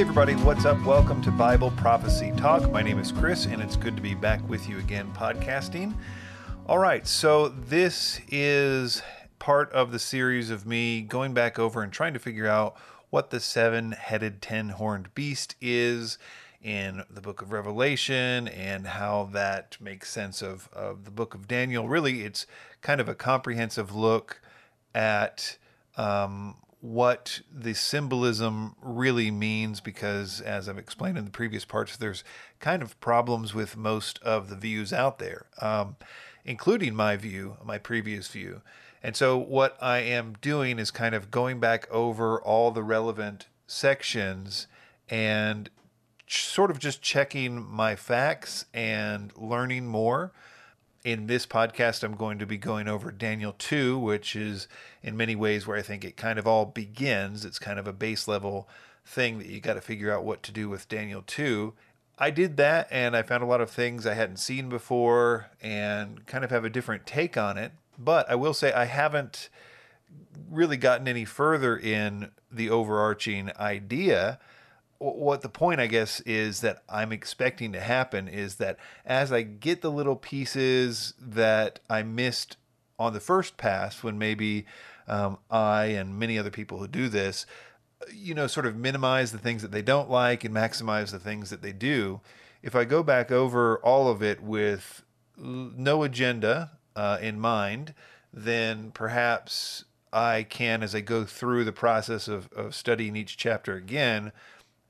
Hey, everybody, what's up? Welcome to Bible Prophecy Talk. My name is Chris, and it's good to be back with you again podcasting. All right, so this is part of the series of me going back over and trying to figure out what the seven headed, ten horned beast is in the book of Revelation and how that makes sense of, of the book of Daniel. Really, it's kind of a comprehensive look at um, what the symbolism really means because, as I've explained in the previous parts, there's kind of problems with most of the views out there, um, including my view, my previous view. And so, what I am doing is kind of going back over all the relevant sections and sort of just checking my facts and learning more in this podcast, I'm going to be going over Daniel 2, which is in many ways where I think it kind of all begins. It's kind of a base level thing that you got to figure out what to do with Daniel 2. I did that and I found a lot of things I hadn't seen before and kind of have a different take on it. But I will say I haven't really gotten any further in the overarching idea what the point I guess is that I'm expecting to happen is that as I get the little pieces that I missed on the first pass, when maybe um, I and many other people who do this, you know, sort of minimize the things that they don't like and maximize the things that they do. If I go back over all of it with no agenda uh, in mind, then perhaps I can, as I go through the process of, of studying each chapter again,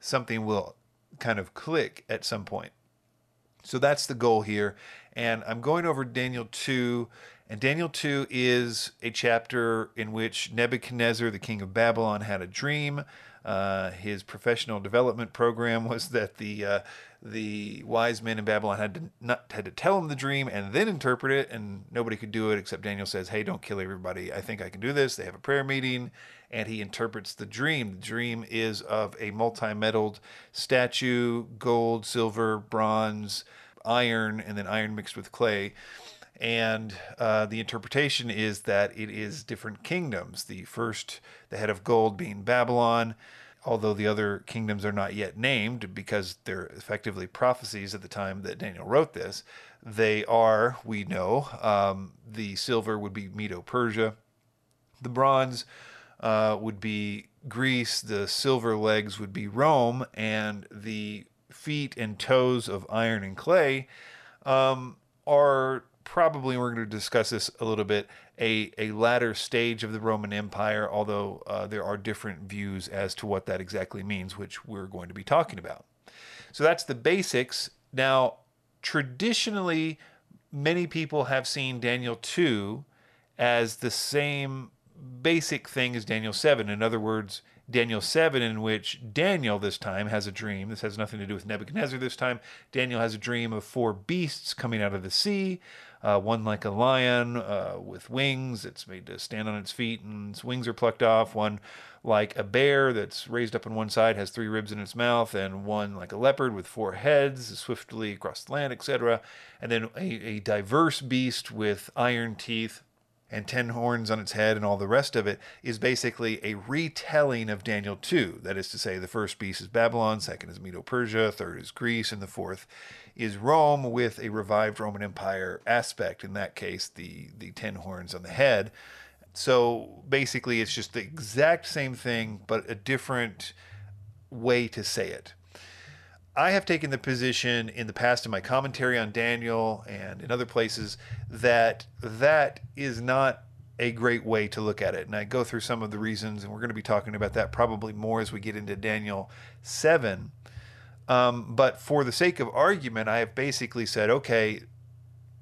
something will kind of click at some point. So that's the goal here. And I'm going over Daniel 2. And Daniel 2 is a chapter in which Nebuchadnezzar, the king of Babylon, had a dream. Uh, his professional development program was that the uh, the wise men in Babylon had to not had to tell him the dream and then interpret it, and nobody could do it except Daniel says, "Hey, don't kill everybody. I think I can do this." They have a prayer meeting, and he interprets the dream. The dream is of a multi-metalled statue, gold, silver, bronze, iron, and then iron mixed with clay. And uh, the interpretation is that it is different kingdoms. The first, the head of gold being Babylon, although the other kingdoms are not yet named because they're effectively prophecies at the time that Daniel wrote this. They are, we know, um, the silver would be Medo Persia, the bronze uh, would be Greece, the silver legs would be Rome, and the feet and toes of iron and clay um, are probably, we're going to discuss this a little bit, a, a latter stage of the Roman Empire, although uh, there are different views as to what that exactly means, which we're going to be talking about. So that's the basics. Now, traditionally, many people have seen Daniel 2 as the same basic thing as Daniel 7. In other words, Daniel 7, in which Daniel this time has a dream. This has nothing to do with Nebuchadnezzar this time. Daniel has a dream of four beasts coming out of the sea. Uh, one like a lion uh, with wings, it's made to stand on its feet and its wings are plucked off. One like a bear that's raised up on one side, has three ribs in its mouth, and one like a leopard with four heads, swiftly across the land, etc. And then a, a diverse beast with iron teeth and ten horns on its head and all the rest of it is basically a retelling of Daniel 2. That is to say, the first beast is Babylon, second is Medo Persia, third is Greece, and the fourth is Rome with a revived Roman Empire aspect. In that case, the, the ten horns on the head. So basically, it's just the exact same thing, but a different way to say it. I have taken the position in the past in my commentary on Daniel and in other places that that is not a great way to look at it. And I go through some of the reasons, and we're going to be talking about that probably more as we get into Daniel 7. Um, but for the sake of argument, I have basically said, okay,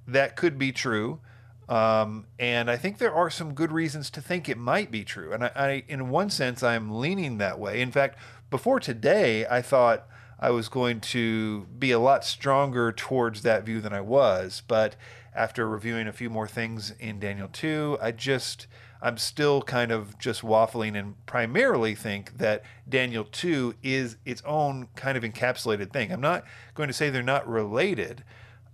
that could be true. Um, and I think there are some good reasons to think it might be true. And I, I, in one sense, I'm leaning that way. In fact, before today, I thought, I was going to be a lot stronger towards that view than I was. But after reviewing a few more things in Daniel 2, I just, I'm still kind of just waffling and primarily think that Daniel 2 is its own kind of encapsulated thing. I'm not going to say they're not related.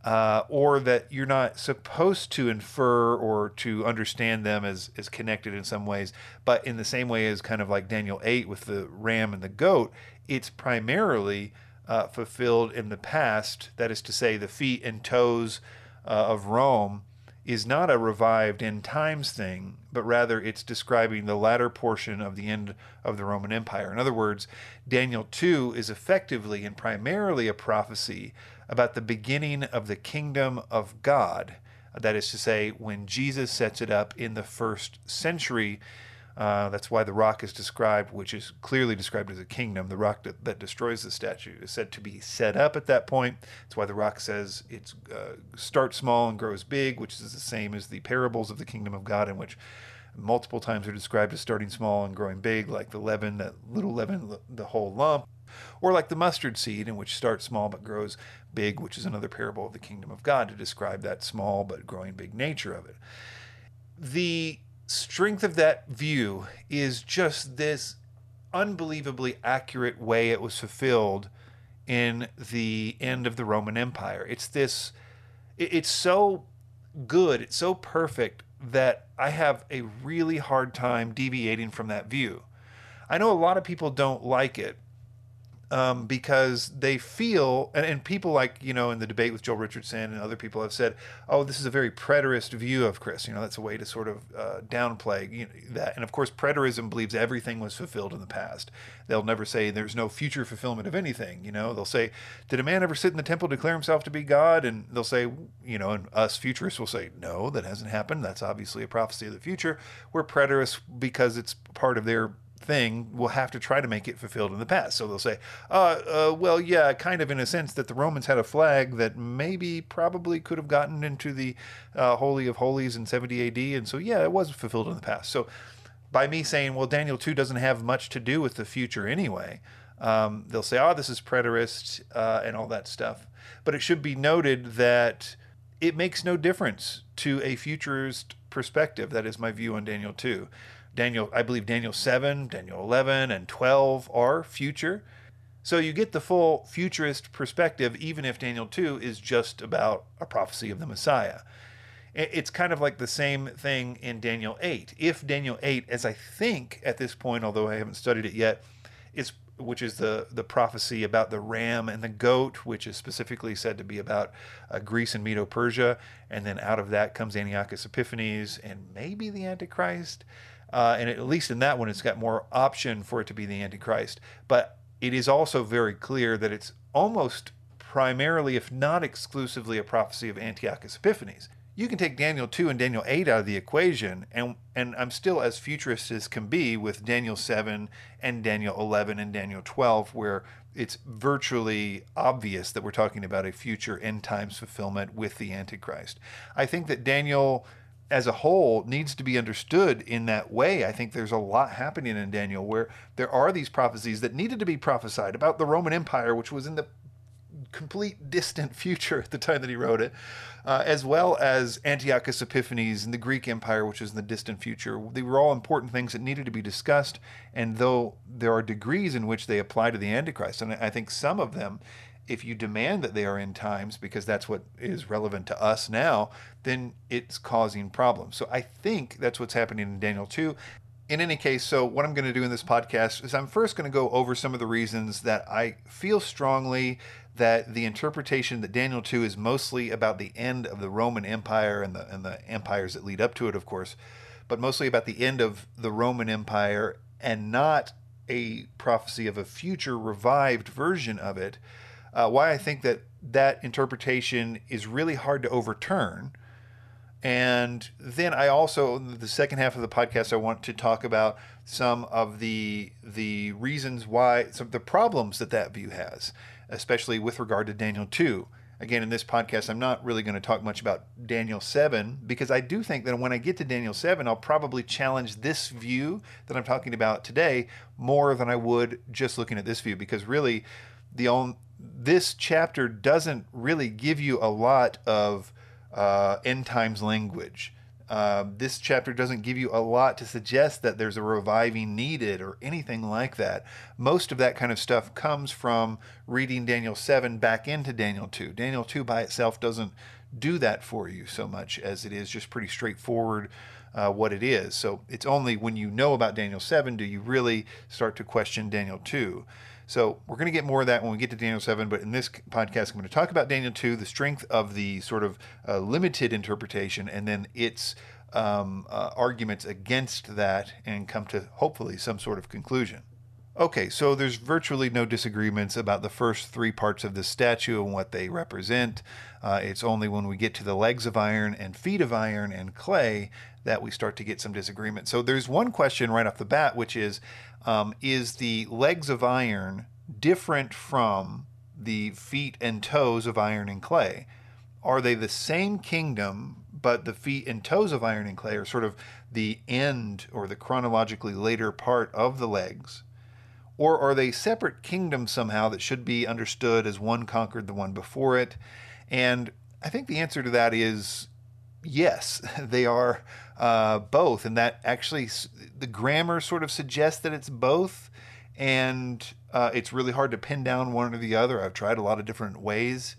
uh, or that you're not supposed to infer or to understand them as, as connected in some ways, but in the same way as kind of like Daniel 8 with the ram and the goat, it's primarily uh, fulfilled in the past. That is to say, the feet and toes uh, of Rome is not a revived end times thing, but rather it's describing the latter portion of the end of the Roman Empire. In other words, Daniel 2 is effectively and primarily a prophecy about the beginning of the kingdom of God. That is to say, when Jesus sets it up in the first century. Uh, that's why the rock is described, which is clearly described as a kingdom. The rock that, that destroys the statue is said to be set up at that point. That's why the rock says it uh, starts small and grows big, which is the same as the parables of the kingdom of God, in which multiple times are described as starting small and growing big, like the leaven, that little leaven, the whole lump, or like the mustard seed, in which starts small but grows big, which is another parable of the kingdom of God to describe that small but growing big nature of it. The strength of that view is just this unbelievably accurate way it was fulfilled in the end of the Roman Empire. It's this, it's so good, it's so perfect that I have a really hard time deviating from that view. I know a lot of people don't like it um, because they feel, and, and, people like, you know, in the debate with Joel Richardson and other people have said, oh, this is a very preterist view of Chris. You know, that's a way to sort of uh, downplay you know, that. And of course, preterism believes everything was fulfilled in the past. They'll never say there's no future fulfillment of anything. You know, they'll say, did a man ever sit in the temple declare himself to be God? And they'll say, you know, and us futurists will say, no, that hasn't happened. That's obviously a prophecy of the future. We're preterists because it's part of their thing will have to try to make it fulfilled in the past. So they'll say, uh, uh, well, yeah, kind of in a sense that the Romans had a flag that maybe probably could have gotten into the uh, Holy of Holies in 70 AD. And so, yeah, it was fulfilled in the past. So by me saying, well, Daniel 2 doesn't have much to do with the future anyway, um, they'll say, oh, this is preterist uh, and all that stuff. But it should be noted that it makes no difference to a futurist perspective. That is my view on Daniel 2. Daniel, I believe Daniel 7, Daniel 11, and 12 are future. So you get the full futurist perspective, even if Daniel 2 is just about a prophecy of the Messiah. It's kind of like the same thing in Daniel 8. If Daniel 8, as I think at this point, although I haven't studied it yet, is which is the the prophecy about the ram and the goat, which is specifically said to be about uh, Greece and Medo-Persia, and then out of that comes Antiochus Epiphanes and maybe the Antichrist. Uh, and at least in that one, it's got more option for it to be the Antichrist. But it is also very clear that it's almost primarily, if not exclusively, a prophecy of Antiochus Epiphanes. You can take Daniel 2 and Daniel 8 out of the equation, and, and I'm still as futurist as can be with Daniel 7 and Daniel 11 and Daniel 12, where it's virtually obvious that we're talking about a future end times fulfillment with the Antichrist. I think that Daniel as a whole needs to be understood in that way. I think there's a lot happening in Daniel where there are these prophecies that needed to be prophesied about the Roman Empire, which was in the complete distant future at the time that he wrote it, uh, as well as Antiochus Epiphanes and the Greek Empire, which was in the distant future. They were all important things that needed to be discussed, and though there are degrees in which they apply to the Antichrist, and I think some of them if you demand that they are in times because that's what is relevant to us now, then it's causing problems. So I think that's what's happening in Daniel 2. In any case, so what I'm going to do in this podcast is I'm first going to go over some of the reasons that I feel strongly that the interpretation that Daniel 2 is mostly about the end of the Roman Empire and the, and the empires that lead up to it, of course, but mostly about the end of the Roman Empire and not a prophecy of a future revived version of it uh, why I think that that interpretation is really hard to overturn. And then I also, the second half of the podcast, I want to talk about some of the the reasons why, some of the problems that that view has, especially with regard to Daniel 2. Again, in this podcast, I'm not really going to talk much about Daniel 7 because I do think that when I get to Daniel 7, I'll probably challenge this view that I'm talking about today more than I would just looking at this view because really the only this chapter doesn't really give you a lot of uh, end times language. Uh, this chapter doesn't give you a lot to suggest that there's a reviving needed or anything like that. Most of that kind of stuff comes from reading Daniel 7 back into Daniel 2. Daniel 2 by itself doesn't do that for you so much as it is just pretty straightforward uh, what it is. So it's only when you know about Daniel 7 do you really start to question Daniel 2. So we're going to get more of that when we get to Daniel 7, but in this podcast, I'm going to talk about Daniel 2, the strength of the sort of uh, limited interpretation, and then its um, uh, arguments against that, and come to hopefully some sort of conclusion. Okay, so there's virtually no disagreements about the first three parts of the statue and what they represent. Uh, it's only when we get to the legs of iron and feet of iron and clay that we start to get some disagreement. So there's one question right off the bat, which is um, Is the legs of iron different from the feet and toes of iron and clay? Are they the same kingdom, but the feet and toes of iron and clay are sort of the end or the chronologically later part of the legs? Or are they separate kingdoms somehow that should be understood as one conquered the one before it? And I think the answer to that is yes, they are uh, both. And that actually, the grammar sort of suggests that it's both. And uh, it's really hard to pin down one or the other. I've tried a lot of different ways.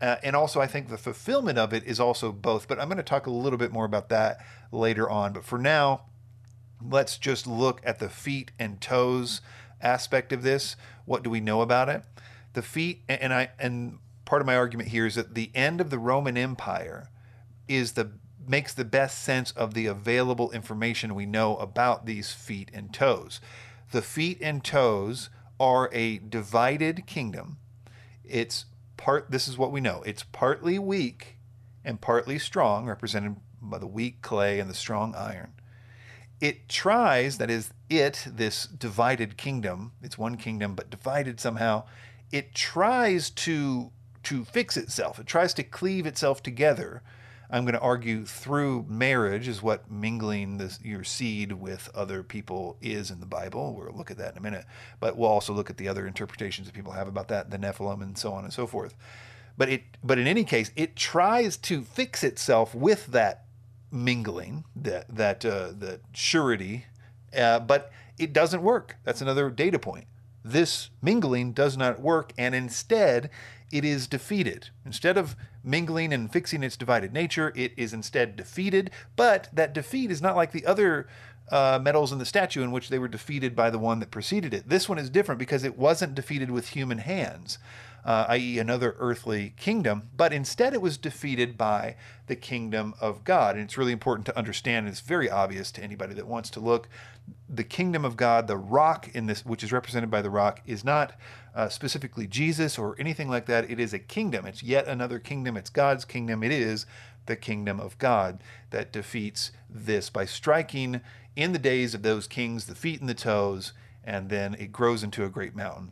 Uh, and also, I think the fulfillment of it is also both. But I'm going to talk a little bit more about that later on. But for now, let's just look at the feet and toes aspect of this. What do we know about it? The feet, and I, and part of my argument here is that the end of the Roman Empire is the makes the best sense of the available information we know about these feet and toes. The feet and toes are a divided kingdom. It's part this is what we know. It's partly weak and partly strong, represented by the weak clay and the strong iron it tries, that is, it, this divided kingdom, it's one kingdom, but divided somehow, it tries to to fix itself. It tries to cleave itself together. I'm going to argue through marriage is what mingling this, your seed with other people is in the Bible. We'll look at that in a minute, but we'll also look at the other interpretations that people have about that, the Nephilim, and so on and so forth. But it, but in any case, it tries to fix itself with that mingling, that that uh, the surety, uh, but it doesn't work. That's another data point. This mingling does not work, and instead, it is defeated. Instead of mingling and fixing its divided nature, it is instead defeated. But that defeat is not like the other uh, metals in the statue in which they were defeated by the one that preceded it. This one is different because it wasn't defeated with human hands uh, i.e., another earthly kingdom, but instead it was defeated by the kingdom of God. And it's really important to understand, and it's very obvious to anybody that wants to look. The kingdom of God, the rock in this, which is represented by the rock, is not uh, specifically Jesus or anything like that. It is a kingdom. It's yet another kingdom. It's God's kingdom. It is the kingdom of God that defeats this by striking in the days of those kings the feet and the toes, and then it grows into a great mountain.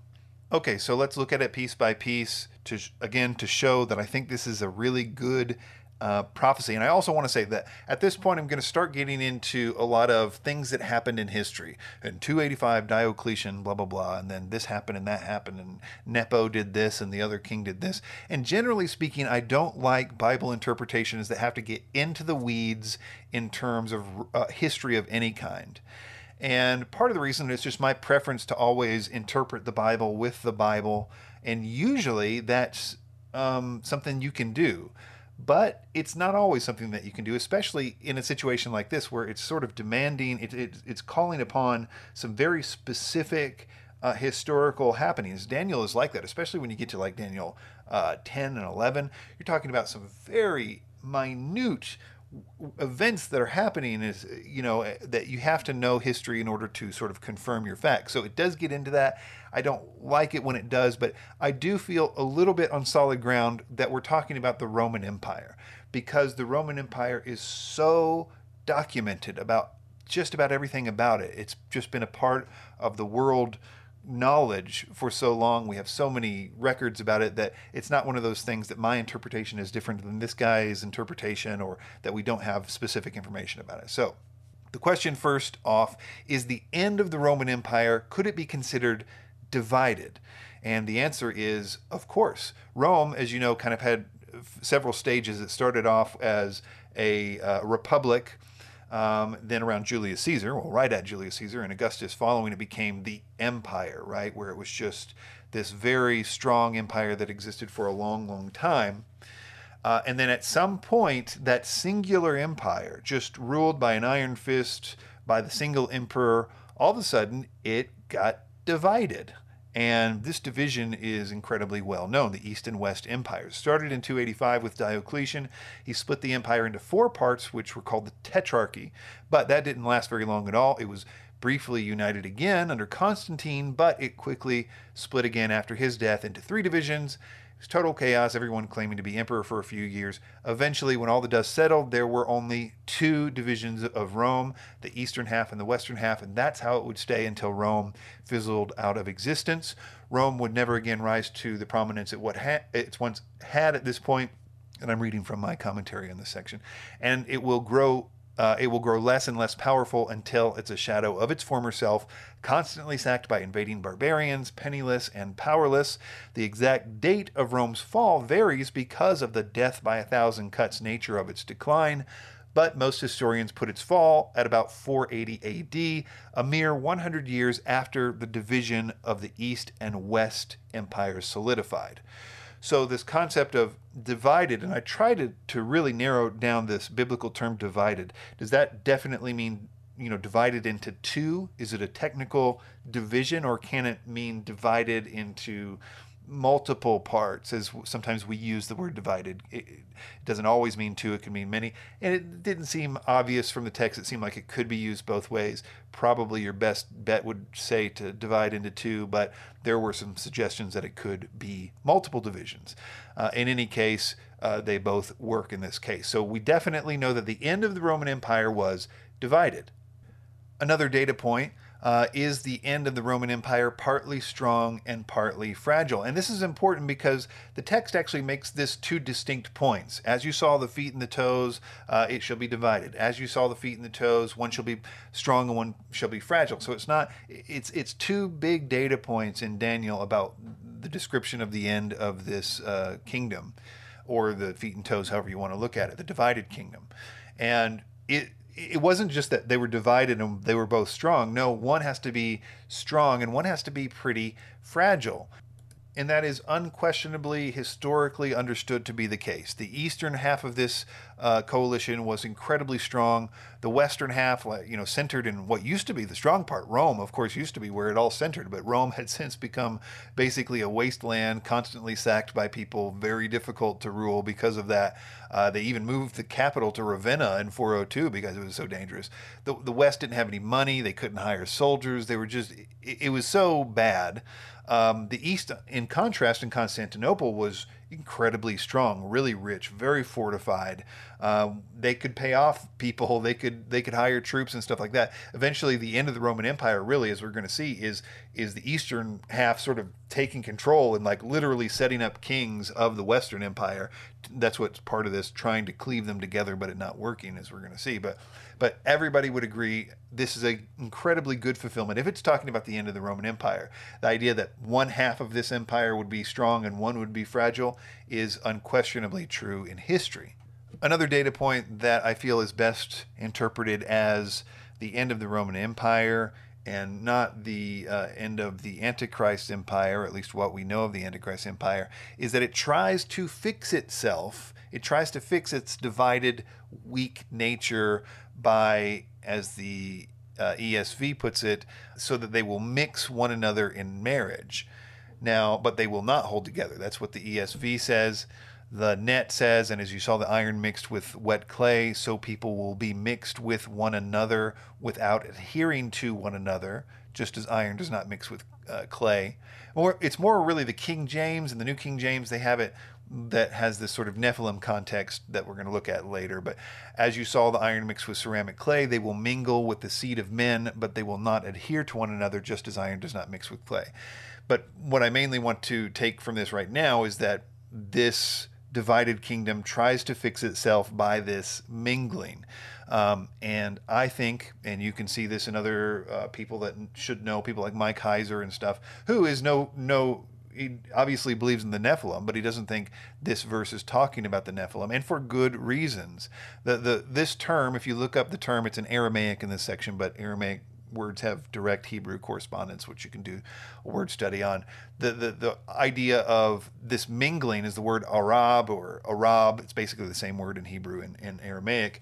Okay, so let's look at it piece by piece to again to show that I think this is a really good uh, prophecy. And I also want to say that at this point, I'm going to start getting into a lot of things that happened in history. In 285, Diocletian, blah, blah, blah. And then this happened and that happened. And Nepo did this and the other king did this. And generally speaking, I don't like Bible interpretations that have to get into the weeds in terms of uh, history of any kind. And part of the reason is just my preference to always interpret the Bible with the Bible. And usually that's um, something you can do. But it's not always something that you can do, especially in a situation like this where it's sort of demanding, it, it, it's calling upon some very specific uh, historical happenings. Daniel is like that, especially when you get to like Daniel uh, 10 and 11. You're talking about some very minute events that are happening is you know eh, that you have to know history in order to sort of confirm your facts. So it does get into that. I don't like it when it does but i do feel a little bit on solid ground that we're talking about the roman empire because the roman empire is so documented about just about everything about it. It's just been a part of the world knowledge for so long. We have so many records about it that it's not one of those things that my interpretation is different than this guy's interpretation or that we don't have specific information about it. So, the question first off is the end of the Roman Empire, could it be considered divided? And the answer is, of course. Rome, as you know, kind of had several stages. It started off as a uh, republic. Um, then around Julius Caesar, well, right at Julius Caesar and Augustus following, it became the empire, right, where it was just this very strong empire that existed for a long, long time. Uh, and then at some point, that singular empire, just ruled by an iron fist, by the single emperor, all of a sudden it got divided. And this division is incredibly well known. The East and West empires started in 285 with Diocletian. He split the empire into four parts, which were called the Tetrarchy. But that didn't last very long at all. It was briefly united again under Constantine, but it quickly split again after his death into three divisions was total chaos, everyone claiming to be emperor for a few years. Eventually, when all the dust settled, there were only two divisions of Rome the eastern half and the western half, and that's how it would stay until Rome fizzled out of existence. Rome would never again rise to the prominence it, what ha- it's once had at this point, and I'm reading from my commentary on this section, and it will grow uh, it will grow less and less powerful until it's a shadow of its former self, constantly sacked by invading barbarians, penniless and powerless. The exact date of Rome's fall varies because of the death by a thousand cuts nature of its decline, but most historians put its fall at about 480 AD, a mere 100 years after the division of the East and West empires solidified. So, this concept of divided, and I try to, to really narrow down this biblical term divided. Does that definitely mean, you know, divided into two? Is it a technical division, or can it mean divided into multiple parts as sometimes we use the word divided. It, doesn't always mean two it can mean many. And it didn't seem obvious from the text it seemed like it could be used both ways. Probably your best bet would say to divide into two but there were some suggestions that it could be multiple divisions. Uh, in any case uh, they both work in this case. So we definitely know that the end of the roman empire was divided. Another data point uh, is the end of the Roman Empire partly strong and partly fragile. And this is important because the text actually makes this two distinct points. As you saw the feet and the toes, uh, it shall be divided. As you saw the feet and the toes, one shall be strong and one shall be fragile. So it's not it's it's two big data points in Daniel about the description of the end of this uh, kingdom, or the feet and toes, however you want to look at it, the divided kingdom, and it it wasn't just that they were divided and they were both strong. No, one has to be strong and one has to be pretty fragile and that is unquestionably historically understood to be the case. The eastern half of this uh, coalition was incredibly strong. The western half, you know, centered in what used to be the strong part. Rome, of course, used to be where it all centered, but Rome had since become basically a wasteland, constantly sacked by people, very difficult to rule because of that. Uh, they even moved the capital to Ravenna in 402 because it was so dangerous. The, the West didn't have any money. They couldn't hire soldiers. They were just, it, it was so bad. Um, the East, in contrast, in Constantinople was incredibly strong, really rich, very fortified. Um, they could pay off people. They could they could hire troops and stuff like that. Eventually, the end of the Roman Empire, really, as we're going to see, is is the eastern half sort of taking control and like literally setting up kings of the Western Empire. That's what's part of this, trying to cleave them together, but it not working, as we're going to see. But but everybody would agree this is an incredibly good fulfillment. If it's talking about the end of the Roman Empire, the idea that one half of this empire would be strong and one would be fragile is unquestionably true in history. Another data point that I feel is best interpreted as the end of the Roman Empire and not the uh, end of the Antichrist Empire, at least what we know of the Antichrist Empire, is that it tries to fix itself. It tries to fix its divided, weak nature by, as the uh, ESV puts it, so that they will mix one another in marriage. Now, but they will not hold together. That's what the ESV says. The NET says, and as you saw the iron mixed with wet clay, so people will be mixed with one another without adhering to one another, just as iron does not mix with uh, clay. Or it's more really the King James and the New King James, they have it that has this sort of Nephilim context that we're going to look at later. But as you saw the iron mixed with ceramic clay, they will mingle with the seed of men, but they will not adhere to one another, just as iron does not mix with clay. But what I mainly want to take from this right now is that this divided kingdom tries to fix itself by this mingling. Um, and I think, and you can see this in other uh, people that should know, people like Mike Heiser and stuff, who is no no he obviously believes in the Nephilim, but he doesn't think this verse is talking about the Nephilim, and for good reasons. The the this term, if you look up the term, it's in Aramaic in this section, but Aramaic words have direct Hebrew correspondence, which you can do a word study on. The, the, the idea of this mingling is the word Arab or Arab. It's basically the same word in Hebrew and, and Aramaic.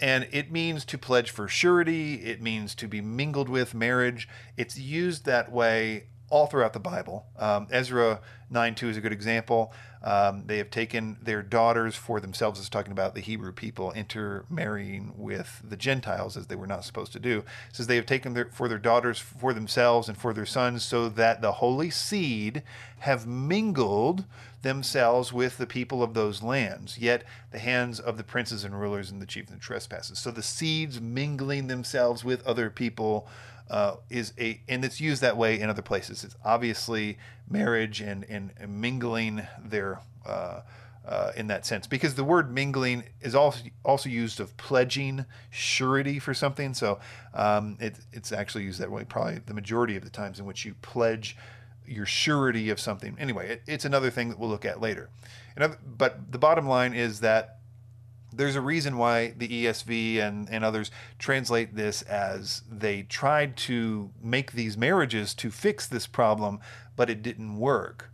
And it means to pledge for surety, it means to be mingled with marriage. It's used that way all throughout the Bible. Um, Ezra 9 2 is a good example. Um, they have taken their daughters for themselves. It's talking about the Hebrew people intermarrying with the Gentiles as they were not supposed to do. It says they have taken their, for their daughters for themselves and for their sons, so that the holy seed have mingled themselves with the people of those lands. Yet the hands of the princes and rulers and the chiefs and trespasses. So the seeds mingling themselves with other people uh, is a, and it's used that way in other places. It's obviously marriage and, and, mingling there uh, uh, in that sense, because the word mingling is also also used of pledging surety for something. So um, it, it's actually used that way probably the majority of the times in which you pledge your surety of something. Anyway, it, it's another thing that we'll look at later. But the bottom line is that there's a reason why the ESV and, and others translate this as they tried to make these marriages to fix this problem, but it didn't work.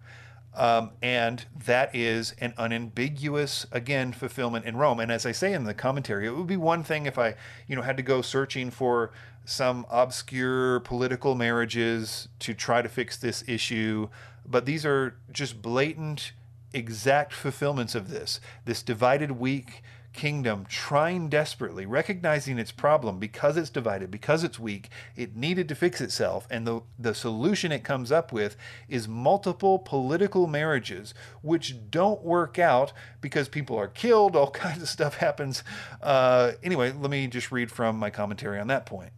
Um, and that is an unambiguous again fulfillment in Rome. And as I say in the commentary, it would be one thing if I, you know, had to go searching for some obscure political marriages to try to fix this issue, but these are just blatant, exact fulfillments of this. This divided weak kingdom trying desperately, recognizing its problem because it's divided, because it's weak, it needed to fix itself. And the, the solution it comes up with is multiple political marriages, which don't work out because people are killed, all kinds of stuff happens. Uh, anyway, let me just read from my commentary on that point.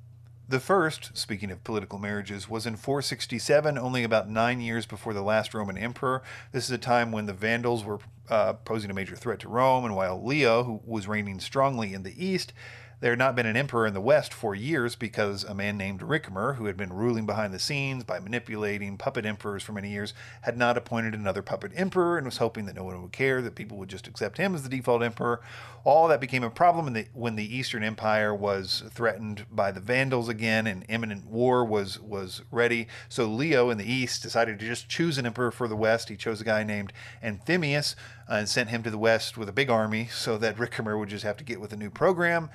The first, speaking of political marriages, was in 467, only about nine years before the last Roman emperor. This is a time when the Vandals were uh, posing a major threat to Rome, and while Leo, who was reigning strongly in the east, there had not been an emperor in the West for years because a man named Ricimer, who had been ruling behind the scenes by manipulating puppet emperors for many years, had not appointed another puppet emperor and was hoping that no one would care, that people would just accept him as the default emperor. All that became a problem the, when the Eastern Empire was threatened by the Vandals again and imminent war was, was ready. So Leo in the East decided to just choose an emperor for the West. He chose a guy named Anthemius uh, and sent him to the West with a big army so that Ricimer would just have to get with a new program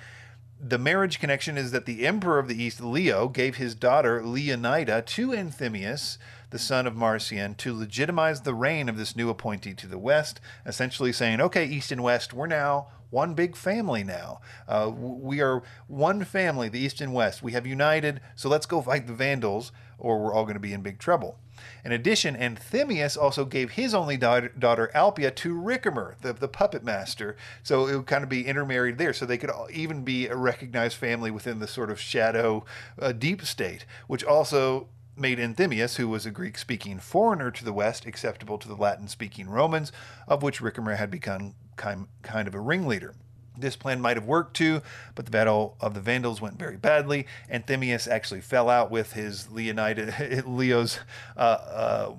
the marriage connection is that the emperor of the east, Leo, gave his daughter Leonida to Anthemius, the son of Marcian, to legitimize the reign of this new appointee to the west, essentially saying, okay, east and west, we're now one big family now. Uh, we are one family, the east and west. We have united, so let's go fight the Vandals, or we're all going to be in big trouble. In addition, Anthemius also gave his only daughter, daughter Alypia to Ricimer, the, the puppet master. So it would kind of be intermarried there. So they could even be a recognized family within the sort of shadow uh, deep state, which also made Anthemius, who was a Greek speaking foreigner to the West, acceptable to the Latin speaking Romans, of which Ricimer had become kind, kind of a ringleader. This plan might have worked too, but the Battle of the Vandals went very badly. Anthemius actually fell out with his Leonida, Leo's uh, uh,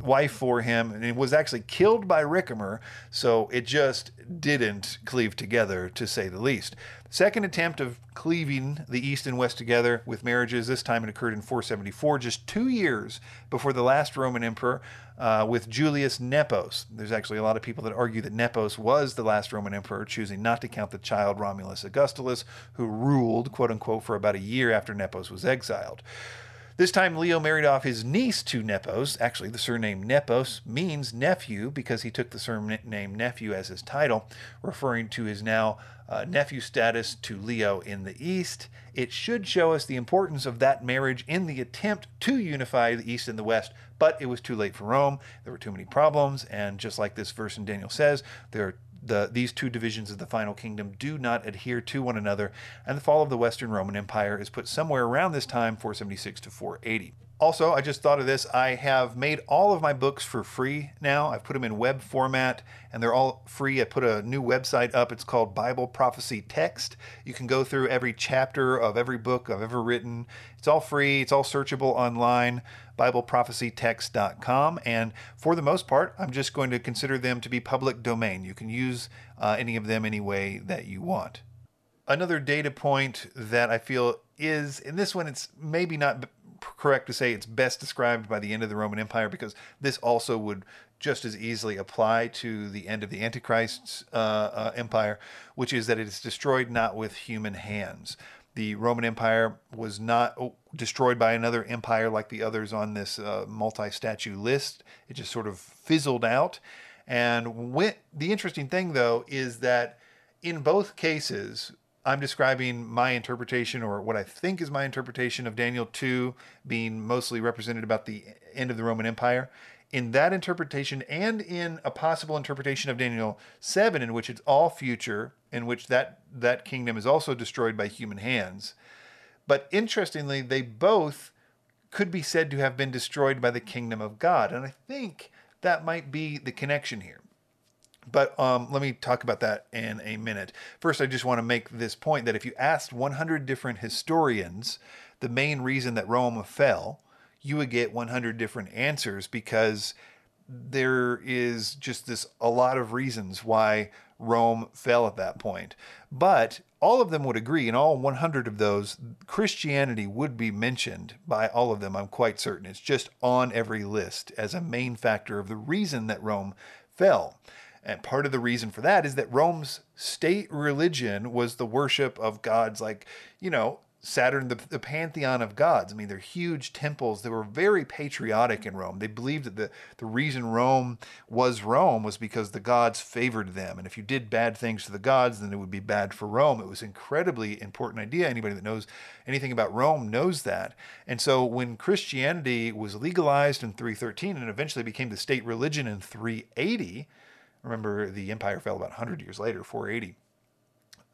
wife for him, and was actually killed by Ricimer, so it just didn't cleave together, to say the least. Second attempt of cleaving the East and West together with marriages, this time it occurred in 474, just two years before the last Roman emperor, uh, with Julius Nepos. There's actually a lot of people that argue that Nepos was the last Roman emperor, choosing not to count the child Romulus Augustulus, who ruled, quote unquote, for about a year after Nepos was exiled. This time, Leo married off his niece to Nepos. Actually, the surname Nepos means nephew because he took the surname nephew as his title, referring to his now uh, nephew status to Leo in the East. It should show us the importance of that marriage in the attempt to unify the East and the West, but it was too late for Rome. There were too many problems, and just like this verse in Daniel says, there are the, these two divisions of the final kingdom do not adhere to one another, and the fall of the Western Roman Empire is put somewhere around this time, 476 to 480. Also, I just thought of this. I have made all of my books for free now. I've put them in web format and they're all free. I put a new website up. It's called Bible Prophecy Text. You can go through every chapter of every book I've ever written. It's all free, it's all searchable online, BibleProphecyText.com. And for the most part, I'm just going to consider them to be public domain. You can use uh, any of them any way that you want. Another data point that I feel is, in this one, it's maybe not correct to say it's best described by the end of the Roman Empire because this also would just as easily apply to the end of the Antichrist's uh, uh, empire, which is that it is destroyed not with human hands. The Roman Empire was not oh, destroyed by another empire like the others on this uh, multi statue list. It just sort of fizzled out. And the interesting thing, though, is that in both cases, I'm describing my interpretation or what I think is my interpretation of Daniel 2 being mostly represented about the end of the Roman Empire. In that interpretation, and in a possible interpretation of Daniel 7, in which it's all future, in which that, that kingdom is also destroyed by human hands. But interestingly, they both could be said to have been destroyed by the kingdom of God. And I think that might be the connection here. But um, let me talk about that in a minute. First, I just want to make this point that if you asked 100 different historians the main reason that Rome fell, you would get 100 different answers because there is just this a lot of reasons why Rome fell at that point. But all of them would agree, and all 100 of those, Christianity would be mentioned by all of them, I'm quite certain. It's just on every list as a main factor of the reason that Rome fell. And part of the reason for that is that Rome's state religion was the worship of gods like, you know, Saturn, the, the pantheon of gods. I mean, they're huge temples. They were very patriotic in Rome. They believed that the, the reason Rome was Rome was because the gods favored them. And if you did bad things to the gods, then it would be bad for Rome. It was incredibly important idea. Anybody that knows anything about Rome knows that. And so when Christianity was legalized in 313 and eventually became the state religion in 380, Remember, the empire fell about 100 years later, 480.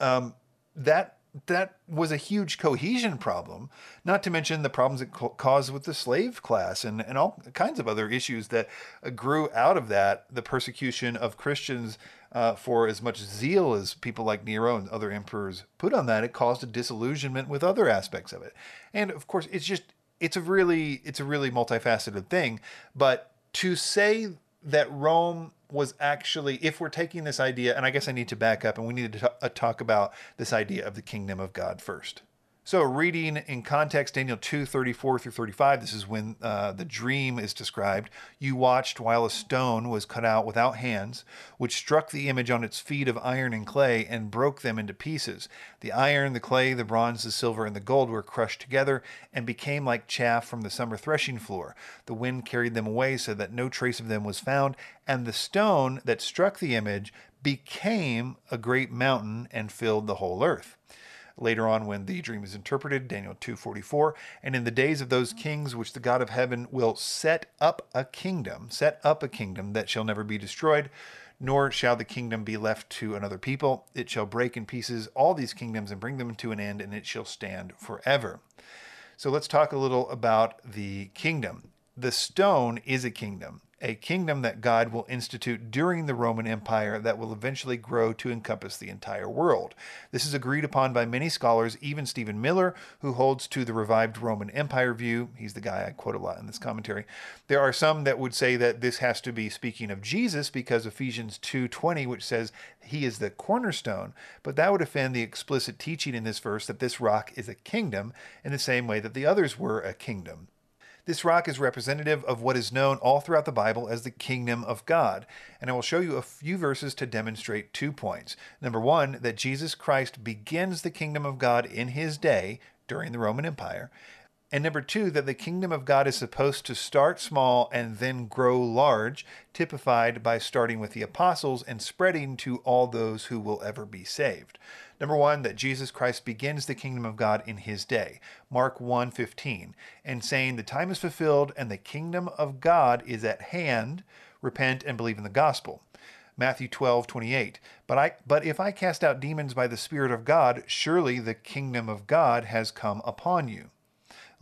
Um, that that was a huge cohesion problem, not to mention the problems it caused with the slave class and, and all kinds of other issues that uh, grew out of that. The persecution of Christians uh, for as much zeal as people like Nero and other emperors put on that, it caused a disillusionment with other aspects of it. And of course, it's just it's a really it's a really multifaceted thing. But to say that Rome was actually, if we're taking this idea, and I guess I need to back up and we need to t- uh, talk about this idea of the kingdom of God first. So, reading in context, Daniel 2 34 through 35, this is when uh, the dream is described. You watched while a stone was cut out without hands, which struck the image on its feet of iron and clay and broke them into pieces. The iron, the clay, the bronze, the silver, and the gold were crushed together and became like chaff from the summer threshing floor. The wind carried them away so that no trace of them was found, and the stone that struck the image became a great mountain and filled the whole earth later on when the dream is interpreted daniel 2.44 and in the days of those kings which the god of heaven will set up a kingdom set up a kingdom that shall never be destroyed nor shall the kingdom be left to another people. It shall break in pieces all these kingdoms and bring them to an end and it shall stand forever. So let's talk a little about the kingdom. The stone is a kingdom a kingdom that God will institute during the Roman Empire that will eventually grow to encompass the entire world. This is agreed upon by many scholars, even Stephen Miller, who holds to the revived Roman Empire view. He's the guy I quote a lot in this commentary. There are some that would say that this has to be speaking of Jesus because Ephesians 2:20 which says he is the cornerstone, but that would offend the explicit teaching in this verse that this rock is a kingdom in the same way that the others were a kingdom. This rock is representative of what is known all throughout the Bible as the kingdom of God. And I will show you a few verses to demonstrate two points. Number one, that Jesus Christ begins the kingdom of God in his day during the Roman Empire. And number two, that the kingdom of God is supposed to start small and then grow large, typified by starting with the apostles and spreading to all those who will ever be saved. Number one, that Jesus Christ begins the kingdom of God in his day, Mark 1:15, and saying the time is fulfilled and the kingdom of God is at hand. Repent and believe in the gospel. Matthew 12, 28. But, I, but if I cast out demons by the Spirit of God, surely the kingdom of God has come upon you.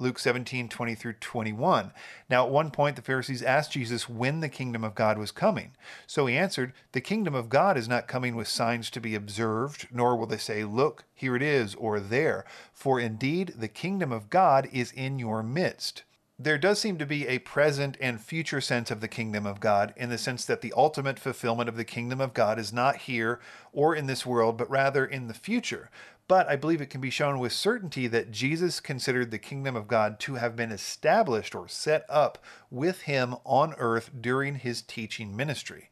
Luke 17, 20 through 21. Now, at one point, the Pharisees asked Jesus when the kingdom of God was coming. So he answered, The kingdom of God is not coming with signs to be observed, nor will they say, Look, here it is, or there. For indeed, the kingdom of God is in your midst there does seem to be a present and future sense of the kingdom of God in the sense that the ultimate fulfillment of the kingdom of God is not here or in this world, but rather in the future. But I believe it can be shown with certainty that Jesus considered the kingdom of God to have been established or set up with him on earth during his teaching ministry.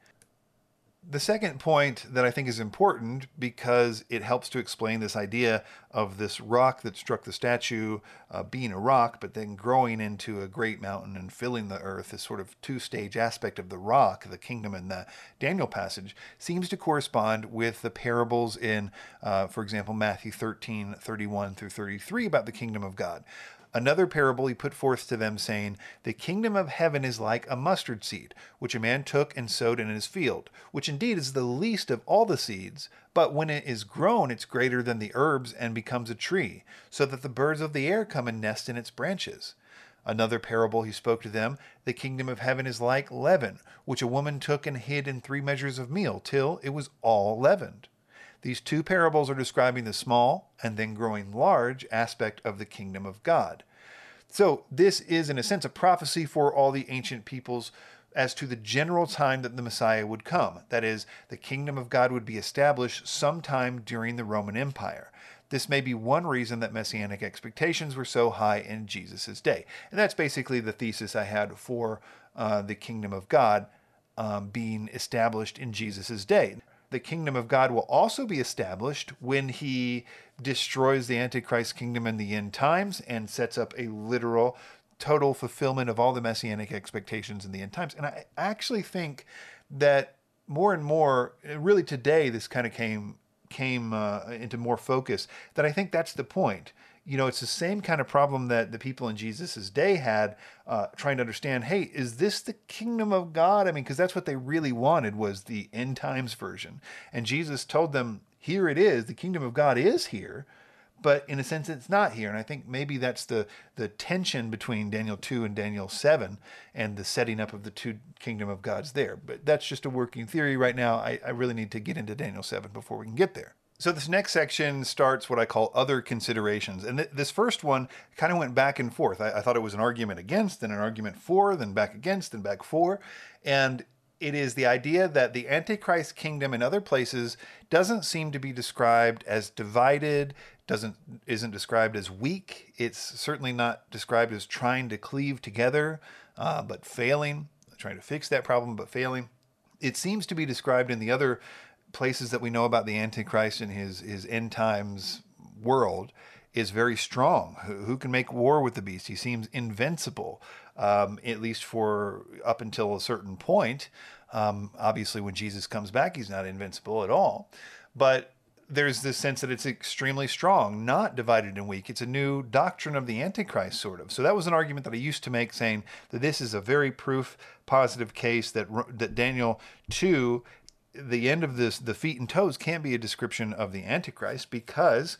The second point that I think is important because it helps to explain this idea of this rock that struck the statue uh, being a rock, but then growing into a great mountain and filling the earth, this sort of two stage aspect of the rock, the kingdom in the Daniel passage, seems to correspond with the parables in, uh, for example, Matthew 13, 31 through 33 about the kingdom of God. Another parable he put forth to them, saying, The kingdom of heaven is like a mustard seed, which a man took and sowed in his field, which indeed is the least of all the seeds, but when it is grown, it's greater than the herbs and becomes a tree, so that the birds of the air come and nest in its branches. Another parable he spoke to them The kingdom of heaven is like leaven, which a woman took and hid in three measures of meal, till it was all leavened. These two parables are describing the small and then growing large aspect of the kingdom of God. So, this is, in a sense, a prophecy for all the ancient peoples as to the general time that the Messiah would come. That is, the kingdom of God would be established sometime during the Roman Empire. This may be one reason that messianic expectations were so high in Jesus' day. And that's basically the thesis I had for uh, the kingdom of God um, being established in Jesus' day the kingdom of God will also be established when he destroys the Antichrist kingdom in the end times and sets up a literal, total fulfillment of all the messianic expectations in the end times. And I actually think that more and more, really today, this kind of came came uh, into more focus. That I think that's the point you know, it's the same kind of problem that the people in Jesus's day had, uh, trying to understand, hey, is this the kingdom of God? I mean, because that's what they really wanted was the end times version. And Jesus told them, here it is, the kingdom of God is here, but in a sense, it's not here. And I think maybe that's the the tension between Daniel two and Daniel seven, and the setting up of the two kingdom of Gods there. But that's just a working theory right now. I, I really need to get into Daniel seven before we can get there. So this next section starts what I call other considerations, and th- this first one kind of went back and forth. I-, I thought it was an argument against, then an argument for, then back against, and back for, and it is the idea that the Antichrist kingdom in other places doesn't seem to be described as divided, doesn't isn't described as weak. It's certainly not described as trying to cleave together, uh, but failing, trying to fix that problem, but failing. It seems to be described in the other places that we know about the Antichrist and his his end times world is very strong. Who, who can make war with the beast? He seems invincible, um, at least for up until a certain point. Um, obviously, when Jesus comes back, he's not invincible at all. But there's this sense that it's extremely strong, not divided and weak. It's a new doctrine of the Antichrist, sort of. So that was an argument that I used to make, saying that this is a very proof positive case that that Daniel two the end of this, the feet and toes can't be a description of the Antichrist because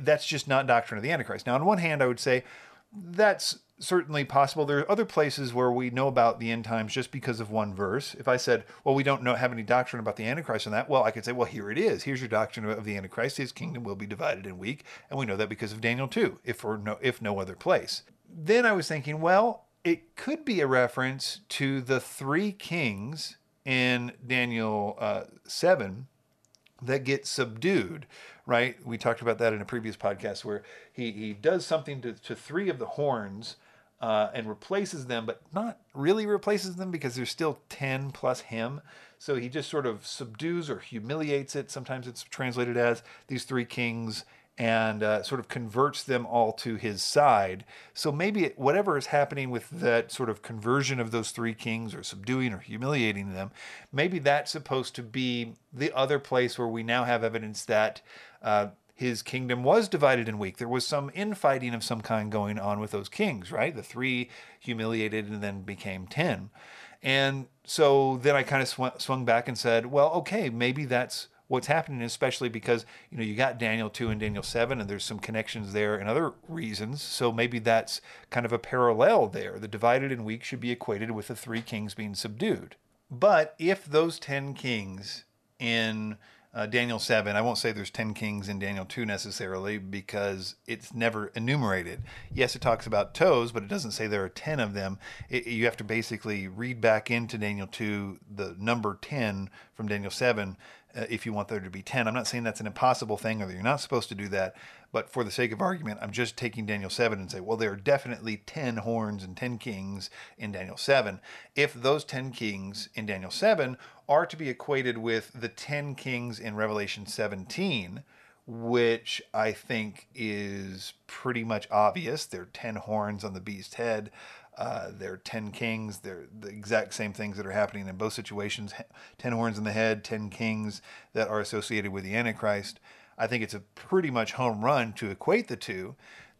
that's just not doctrine of the Antichrist. Now, on one hand, I would say that's certainly possible. There are other places where we know about the end times just because of one verse. If I said, well, we don't know have any doctrine about the Antichrist and that, well, I could say, well, here it is. Here's your doctrine of the Antichrist. His kingdom will be divided and weak, and we know that because of Daniel 2, if for no if no other place. Then I was thinking, well, it could be a reference to the three kings in Daniel uh, 7 that get subdued, right? We talked about that in a previous podcast where he, he does something to, to three of the horns uh, and replaces them, but not really replaces them because there's still 10 plus him. So he just sort of subdues or humiliates it. Sometimes it's translated as these three kings and uh, sort of converts them all to his side. So maybe whatever is happening with that sort of conversion of those three kings or subduing or humiliating them, maybe that's supposed to be the other place where we now have evidence that uh, his kingdom was divided and weak. There was some infighting of some kind going on with those kings, right? The three humiliated and then became 10. And so then I kind of sw- swung back and said, well, okay, maybe that's what's happening, especially because you know you got Daniel two and Daniel seven, and there's some connections there and other reasons. So maybe that's kind of a parallel there. The divided and weak should be equated with the three kings being subdued. But if those ten kings in uh, Daniel 7. I won't say there's 10 kings in Daniel 2 necessarily because it's never enumerated. Yes, it talks about toes, but it doesn't say there are 10 of them. It, you have to basically read back into Daniel 2 the number 10 from Daniel 7 uh, if you want there to be 10. I'm not saying that's an impossible thing or that you're not supposed to do that, but for the sake of argument, I'm just taking Daniel 7 and say, well, there are definitely 10 horns and 10 kings in Daniel 7. If those 10 kings in Daniel 7 are to be equated with the 10 kings in Revelation 17, which I think is pretty much obvious. There are 10 horns on the beast's head. Uh, they're 10 kings. They're the exact same things that are happening in both situations 10 horns in the head, 10 kings that are associated with the Antichrist. I think it's a pretty much home run to equate the two.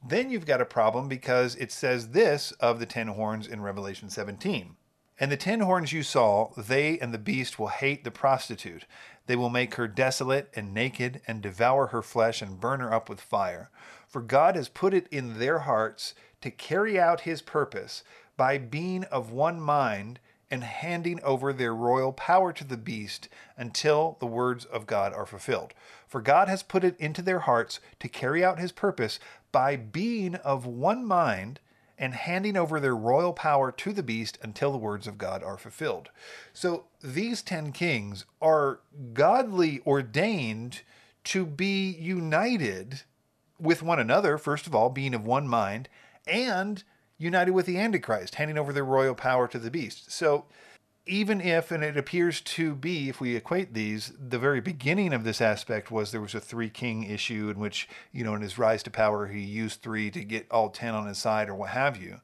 Then you've got a problem because it says this of the 10 horns in Revelation 17. And the ten horns you saw, they and the beast will hate the prostitute. They will make her desolate and naked, and devour her flesh, and burn her up with fire. For God has put it in their hearts to carry out his purpose by being of one mind and handing over their royal power to the beast until the words of God are fulfilled. For God has put it into their hearts to carry out his purpose by being of one mind and handing over their royal power to the beast until the words of God are fulfilled. So these 10 kings are godly ordained to be united with one another, first of all, being of one mind, and united with the Antichrist, handing over their royal power to the beast. So even if, and it appears to be, if we equate these, the very beginning of this aspect was there was a three king issue in which, you know, in his rise to power, he used three to get all 10 on his side or what have you.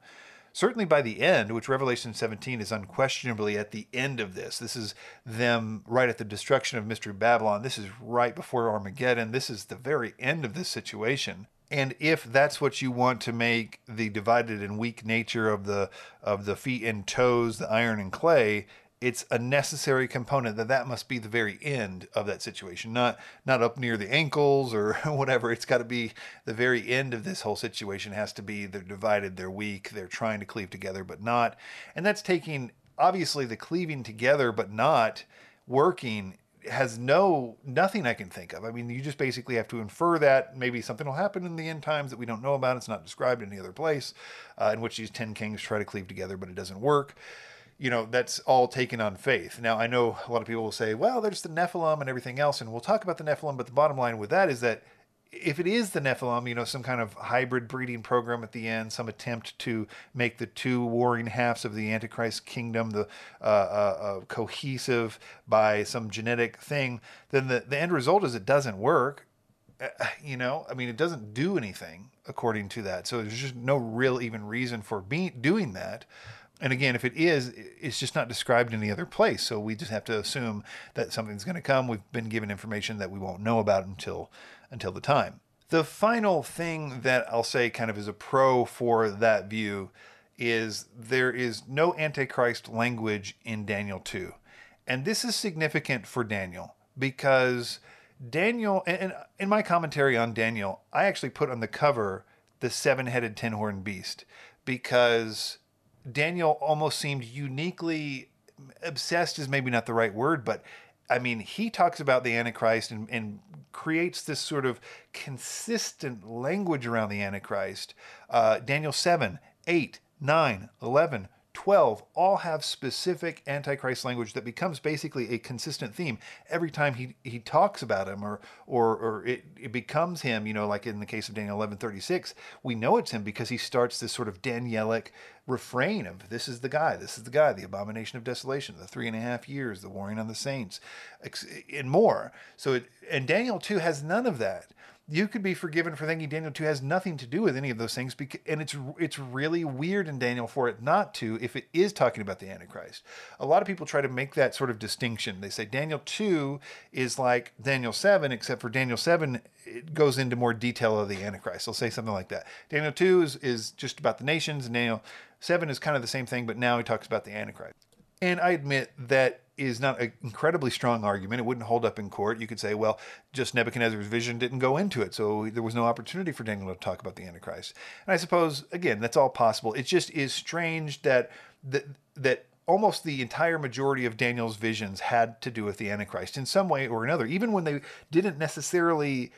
Certainly by the end, which Revelation 17 is unquestionably at the end of this, this is them right at the destruction of Mystery Babylon. This is right before Armageddon. This is the very end of this situation and if that's what you want to make the divided and weak nature of the of the feet and toes the iron and clay it's a necessary component that that must be the very end of that situation not not up near the ankles or whatever. It's got to be the very end of this whole situation has to be they're divided they're weak they're trying to cleave together but not. And that's taking obviously the cleaving together but not working has no nothing I can think of. I mean, you just basically have to infer that maybe something will happen in the end times that we don't know about. It's not described in any other place, uh, in which these ten kings try to cleave together, but it doesn't work. You know, that's all taken on faith. Now, I know a lot of people will say, well, there's the Nephilim and everything else, and we'll talk about the Nephilim, but the bottom line with that is that if it is the Nephilim, you know, some kind of hybrid breeding program at the end, some attempt to make the two warring halves of the Antichrist kingdom the uh, uh, uh, cohesive by some genetic thing, then the, the end result is it doesn't work. Uh, you know, I mean, it doesn't do anything according to that. So there's just no real even reason for being doing that. And again, if it is, it's just not described in any other place. So we just have to assume that something's going to come. We've been given information that we won't know about until until the time. The final thing that I'll say kind of is a pro for that view is there is no antichrist language in Daniel 2. And this is significant for Daniel because Daniel, and in my commentary on Daniel, I actually put on the cover the seven headed ten horned beast because Daniel almost seemed uniquely obsessed, is maybe not the right word, but I mean, he talks about the Antichrist and, and creates this sort of consistent language around the Antichrist. Uh, Daniel 7, 8, 9, 11, 12 all have specific antichrist language that becomes basically a consistent theme every time he, he talks about him or or, or it, it becomes him you know like in the case of daniel 1136 we know it's him because he starts this sort of danielic refrain of this is the guy this is the guy the abomination of desolation the three and a half years the warring on the saints and more. So it, and daniel 2 has none of that you could be forgiven for thinking Daniel 2 has nothing to do with any of those things because, and it's it's really weird in Daniel for it not to if it is talking about the antichrist. A lot of people try to make that sort of distinction. They say Daniel 2 is like Daniel 7 except for Daniel 7 it goes into more detail of the antichrist. They'll say something like that. Daniel 2 is, is just about the nations and Daniel 7 is kind of the same thing but now he talks about the antichrist. And I admit that is not an incredibly strong argument. It wouldn't hold up in court. You could say, well, just Nebuchadnezzar's vision didn't go into it, so there was no opportunity for Daniel to talk about the Antichrist. And I suppose, again, that's all possible. It just is strange that that that almost the entire majority of Daniel's visions had to do with the Antichrist in some way or another. Even when they didn't necessarily,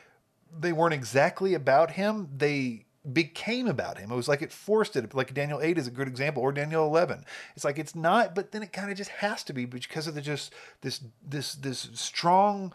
they weren't exactly about him. They became about him. It was like it forced it. Like Daniel 8 is a good example, or Daniel 11. It's like it's not, but then it kind of just has to be because of the just this this this strong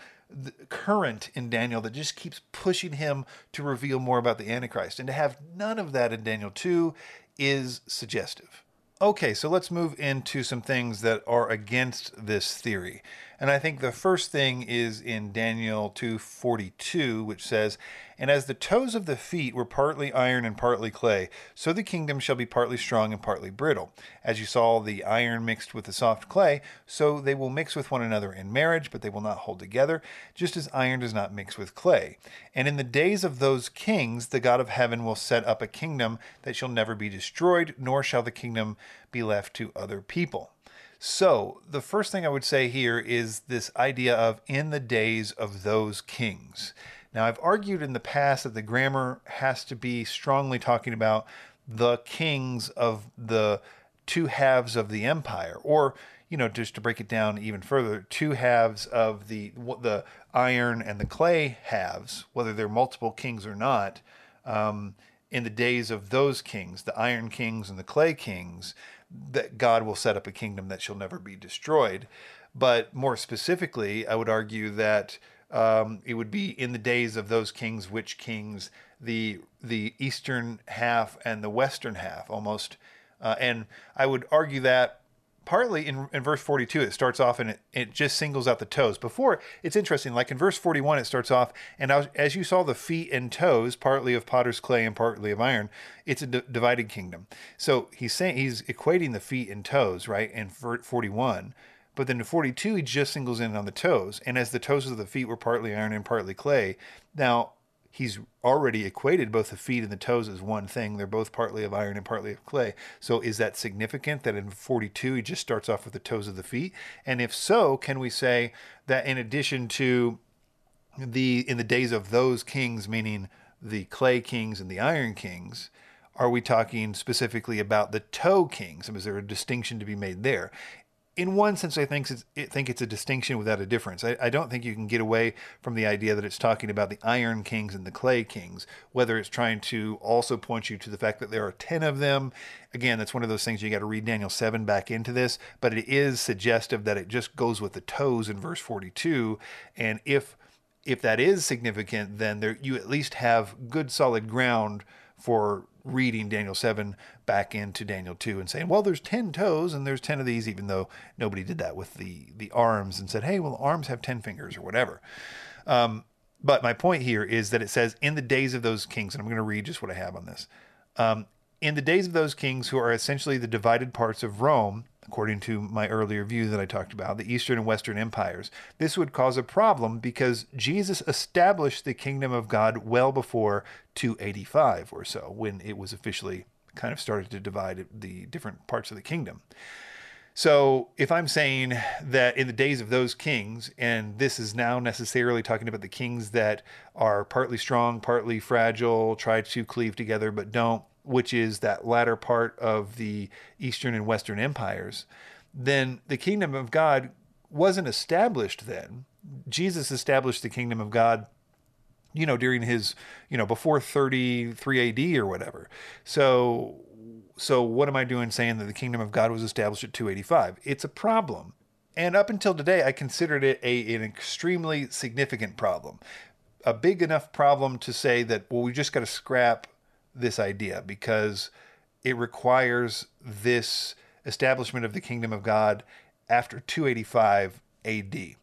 current in Daniel that just keeps pushing him to reveal more about the Antichrist. And to have none of that in Daniel 2 is suggestive. Okay, so let's move into some things that are against this theory. And I think the first thing is in Daniel 2:42, which says, "And as the toes of the feet were partly iron and partly clay, so the kingdom shall be partly strong and partly brittle. As you saw the iron mixed with the soft clay, so they will mix with one another in marriage, but they will not hold together, just as iron does not mix with clay. And in the days of those kings, the God of heaven will set up a kingdom that shall never be destroyed, nor shall the kingdom be left to other people." So, the first thing I would say here is this idea of in the days of those kings. Now, I've argued in the past that the grammar has to be strongly talking about the kings of the two halves of the empire, or you know, just to break it down even further, two halves of the the iron and the clay halves, whether they're multiple kings or not. Um, in the days of those kings, the iron kings and the clay kings, that God will set up a kingdom that shall never be destroyed. But more specifically, I would argue that um, it would be in the days of those kings, which kings the the eastern half and the western half almost, uh, and I would argue that partly in, in verse 42 it starts off and it, it just singles out the toes. Before it's interesting like in verse 41 it starts off and as you saw the feet and toes partly of potter's clay and partly of iron it's a d- divided kingdom. So he's saying he's equating the feet and toes right in 41 but then in 42 he just singles in on the toes and as the toes of the feet were partly iron and partly clay now he's already equated both the feet and the toes as one thing. They're both partly of iron and partly of clay. So is that significant that in 42 he just starts off with the toes of the feet? And if so, can we say that in addition to the in the days of those kings, meaning the clay kings and the iron kings, are we talking specifically about the toe kings? Is there a distinction to be made there? In one sense, I think it's, think it's a distinction without a difference. I, I, don't think you can get away from the idea that it's talking about the Iron Kings and the Clay Kings, whether it's trying to also point you to the fact that there are 10 of them. Again, that's one of those things you got to read Daniel 7 back into this, but it is suggestive that it just goes with the toes in verse 42. And if if that is significant, then there you at least have good solid ground for reading Daniel 7 back into Daniel 2 and saying, well, there's 10 toes and there's 10 of these, even though nobody did that with the, the arms and said, hey, well, arms have 10 fingers or whatever. Um, but my point here is that it says, in the days of those kings, and I'm going to read just what I have on this. Um, in the days of those kings who are essentially the divided parts of Rome, according to my earlier view that I talked about, the Eastern and Western empires. This would cause a problem because Jesus established the kingdom of God well before 285 or so, when it was officially kind of started to divide the different parts of the kingdom. So, if I'm saying that in the days of those kings, and this is now necessarily talking about the kings that are partly strong, partly fragile, try to cleave together but don't, which is that latter part of the Eastern and Western empires, then the kingdom of God wasn't established then. Jesus established the kingdom of God, you know, during his, you know, before 33 AD or whatever. So, so what am I doing saying that the kingdom of God was established at 285? It's a problem. And up until today, I considered it a, an extremely significant problem. A big enough problem to say that, well, we just got to scrap this idea because it requires this establishment of the kingdom of God after 285 AD.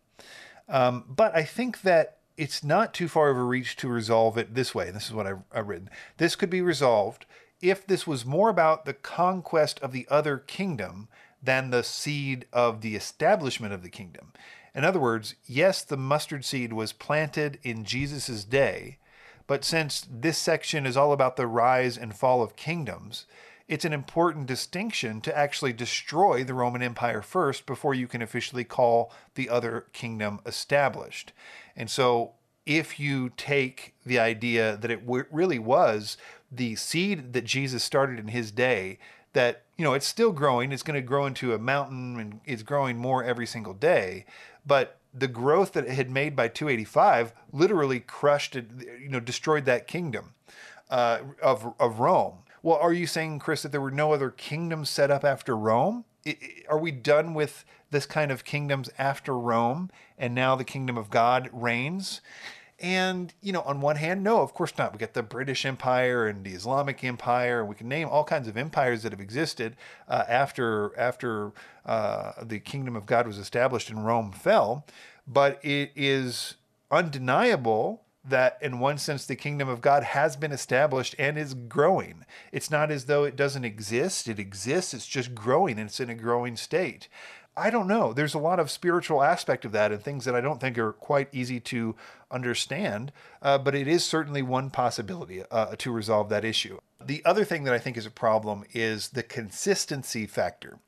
Um, but I think that it's not too far of a reach to resolve it this way. This is what I, I've written. This could be resolved if this was more about the conquest of the other kingdom than the seed of the establishment of the kingdom. In other words, yes, the mustard seed was planted in Jesus' day, but since this section is all about the rise and fall of kingdoms, it's an important distinction to actually destroy the Roman Empire first before you can officially call the other kingdom established. And so, if you take the idea that it w- really was the seed that Jesus started in his day, that, you know, it's still growing, it's going to grow into a mountain and it's growing more every single day, but the growth that it had made by 285 literally crushed it, you know, destroyed that kingdom uh, of, of Rome. Well, are you saying, Chris, that there were no other kingdoms set up after Rome? Are we done with this kind of kingdoms after Rome and now the kingdom of God reigns? And, you know, on one hand, no, of course not. We got the British Empire and the Islamic Empire, we can name all kinds of empires that have existed uh, after after uh, the kingdom of God was established and Rome fell. But it is undeniable that in one sense the kingdom of God has been established and is growing. It's not as though it doesn't exist, it exists, it's just growing and it's in a growing state. I don't know. There's a lot of spiritual aspect of that and things that I don't think are quite easy to understand, uh, but it is certainly one possibility uh, to resolve that issue. The other thing that I think is a problem is the consistency factor.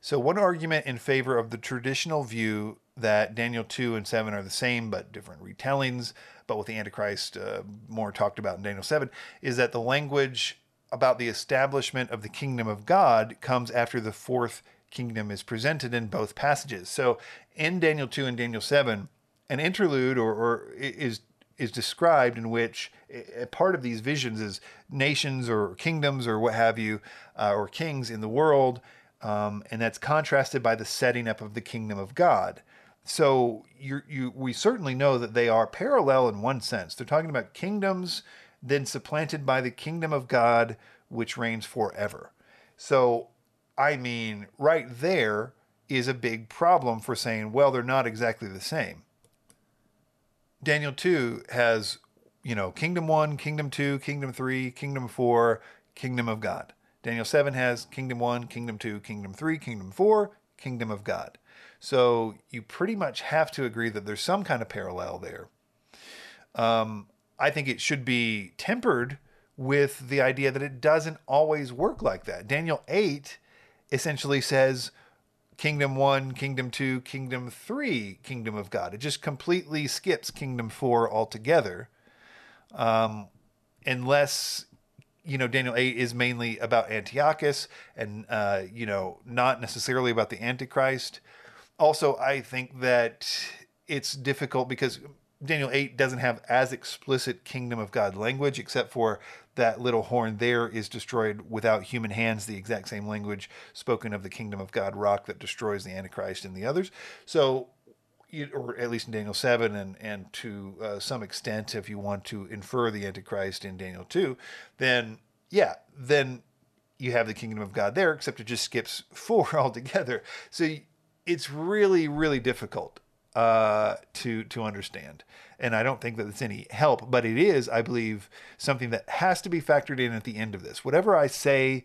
So, one argument in favor of the traditional view that Daniel 2 and 7 are the same but different retellings, but with the Antichrist uh, more talked about in Daniel 7, is that the language about the establishment of the kingdom of God comes after the fourth kingdom is presented in both passages. So in Daniel 2 and Daniel 7, an interlude or, or is is described in which a part of these visions is nations or kingdoms or what have you, uh, or kings in the world, um, and that's contrasted by the setting up of the kingdom of God. So you you we certainly know that they are parallel in one sense. They're talking about kingdoms then supplanted by the kingdom of God which reigns forever. So I mean, right there is a big problem for saying, well, they're not exactly the same. Daniel 2 has, you know, Kingdom 1, Kingdom 2, Kingdom 3, Kingdom 4, Kingdom of God. Daniel 7 has Kingdom 1, Kingdom 2, Kingdom 3, Kingdom 4, Kingdom of God. So you pretty much have to agree that there's some kind of parallel there. Um, I think it should be tempered with the idea that it doesn't always work like that. Daniel 8 essentially says kingdom 1, kingdom 2, kingdom 3, kingdom of God. It just completely skips kingdom 4 altogether. Um, unless you know Daniel 8 is mainly about Antiochus and uh, you know not necessarily about the antichrist. Also, I think that it's difficult because Daniel 8 doesn't have as explicit kingdom of God language, except for that little horn there is destroyed without human hands, the exact same language spoken of the kingdom of God rock that destroys the Antichrist and the others. So, or at least in Daniel 7, and, and to uh, some extent, if you want to infer the Antichrist in Daniel 2, then yeah, then you have the kingdom of God there, except it just skips 4 altogether. So it's really, really difficult uh, to to understand. And I don't think that it's any help, but it is, I believe, something that has to be factored in at the end of this. Whatever I say,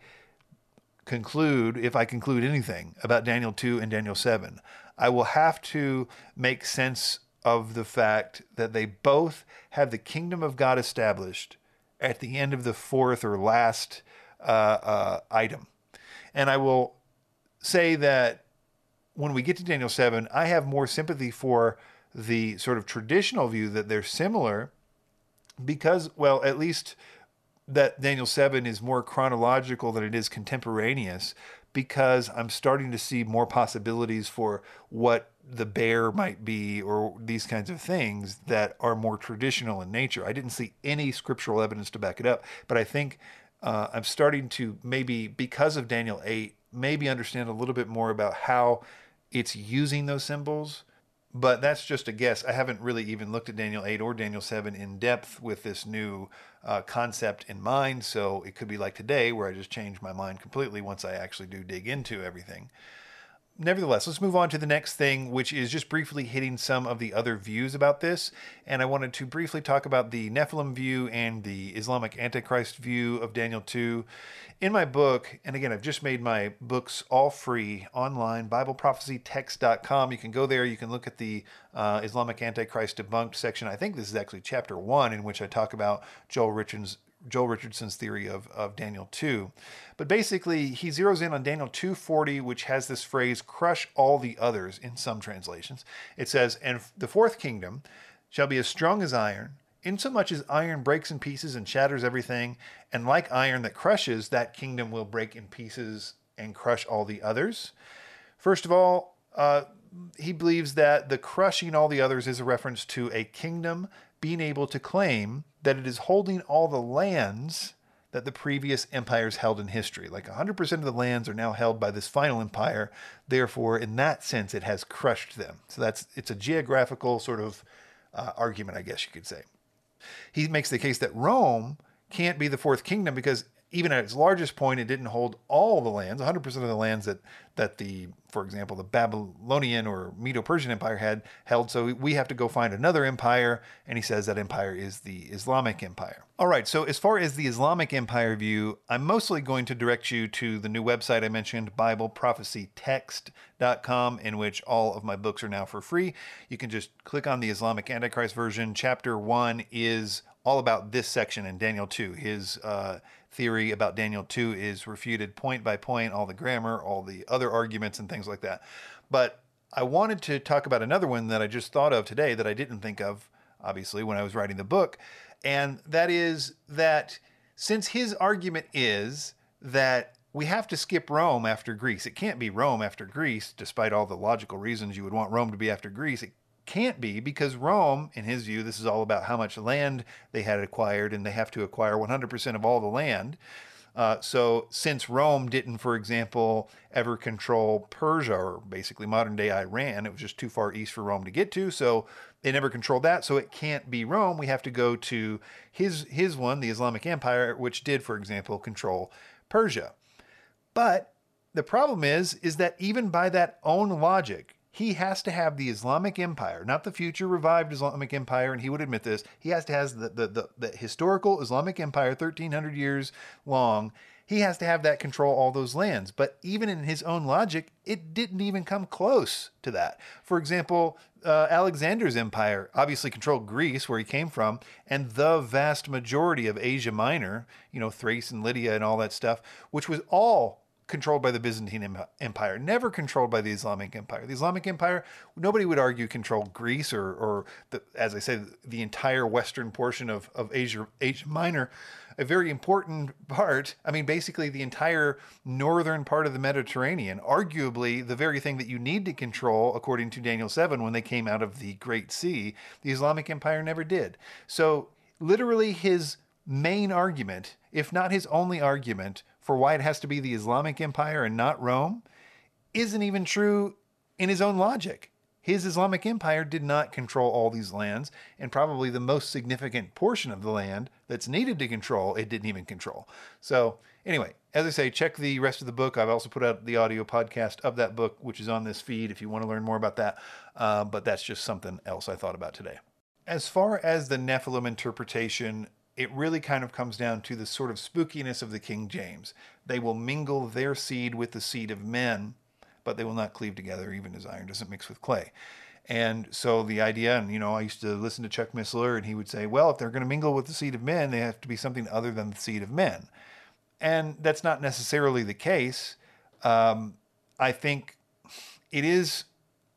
conclude, if I conclude anything about Daniel 2 and Daniel 7, I will have to make sense of the fact that they both have the kingdom of God established at the end of the fourth or last uh, uh, item. And I will say that when we get to Daniel 7, I have more sympathy for the sort of traditional view that they're similar because, well, at least that Daniel 7 is more chronological than it is contemporaneous because I'm starting to see more possibilities for what the bear might be or these kinds of things that are more traditional in nature. I didn't see any scriptural evidence to back it up, but I think uh, I'm starting to maybe, because of Daniel 8, maybe understand a little bit more about how it's using those symbols. But that's just a guess. I haven't really even looked at Daniel 8 or Daniel 7 in depth with this new uh, concept in mind. So it could be like today where I just change my mind completely once I actually do dig into everything nevertheless, let's move on to the next thing, which is just briefly hitting some of the other views about this. And I wanted to briefly talk about the Nephilim view and the Islamic Antichrist view of Daniel 2. In my book, and again, I've just made my books all free online, BibleProphecyText.com. You can go there, you can look at the uh, Islamic Antichrist debunked section. I think this is actually chapter one, in which I talk about Joel Richard's Joel Richardson's theory of, of Daniel 2. But basically, he zeroes in on Daniel 2:40, which has this phrase "crush all the others" in some translations. It says, "And the fourth kingdom shall be as strong as iron, insomuch as iron breaks in pieces and shatters everything, and like iron that crushes, that kingdom will break in pieces and crush all the others." First of all, uh, he believes that the crushing all the others is a reference to a kingdom being able to claim that it is holding all the lands that the previous empires held in history. Like 100% of the lands are now held by this final empire. Therefore, in that sense, it has crushed them. So that's it's a geographical sort of uh, argument, I guess you could say. He makes the case that Rome can't be the fourth kingdom because even at its largest point, it didn't hold all the lands, 100% of the lands that, that the, for example, the Babylonian or Medo-Persian Empire had held. So we have to go find another empire, and he says that empire is the Islamic Empire. All right, so as far as the Islamic Empire view, I'm mostly going to direct you to the new website I mentioned, BibleProphecyText.com, in which all of my books are now for free. You can just click on the Islamic Antichrist version. Chapter one is all about this section in Daniel 2, his uh, theory about Daniel 2 is refuted point by point, all the grammar, all the other arguments, and things like that. But I wanted to talk about another one that I just thought of today that I didn't think of, obviously, when I was writing the book. And that is that since his argument is that we have to skip Rome after Greece, it can't be Rome after Greece, despite all the logical reasons you would want Rome to be after Greece. It can't be because Rome, in his view, this is all about how much land they had acquired, and they have to acquire 100% of all the land. Uh, so, since Rome didn't, for example, ever control Persia or basically modern day Iran, it was just too far east for Rome to get to. So, they never controlled that. So, it can't be Rome. We have to go to his his one, the Islamic Empire, which did, for example, control Persia. But the problem is, is that even by that own logic, he has to have the Islamic Empire, not the future revived Islamic Empire, and he would admit this. He has to have the, the, the, the, historical Islamic Empire, 1300 years long. He has to have that control all those lands. But even in his own logic, it didn't even come close to that. For example, uh, Alexander's empire obviously controlled Greece, where he came from, and the vast majority of Asia Minor, you know, Thrace and Lydia and all that stuff, which was all controlled by the Byzantine Empire, never controlled by the Islamic Empire. The Islamic Empire, nobody would argue controlled Greece or, or the, as I say, the entire western portion of, of Asia, Asia Minor. A very important part, I mean, basically the entire northern part of the Mediterranean, arguably the very thing that you need to control, according to Daniel 7, when they came out of the Great Sea, the Islamic Empire never did. So, literally, his main argument, if not his only argument, for why it has to be the Islamic Empire and not Rome isn't even true in his own logic. His Islamic Empire did not control all these lands, and probably the most significant portion of the land that's needed to control, it didn't even control. So, anyway, as I say, check the rest of the book. I've also put out the audio podcast of that book, which is on this feed if you want to learn more about that. Uh, but that's just something else I thought about today. As far as the Nephilim interpretation, it really kind of comes down to the sort of spookiness of the King James. They will mingle their seed with the seed of men, but they will not cleave together, even as iron doesn't mix with clay. And so the idea, and you know, I used to listen to Chuck Missler, and he would say, well, if they're going to mingle with the seed of men, they have to be something other than the seed of men. And that's not necessarily the case. Um, I think it is,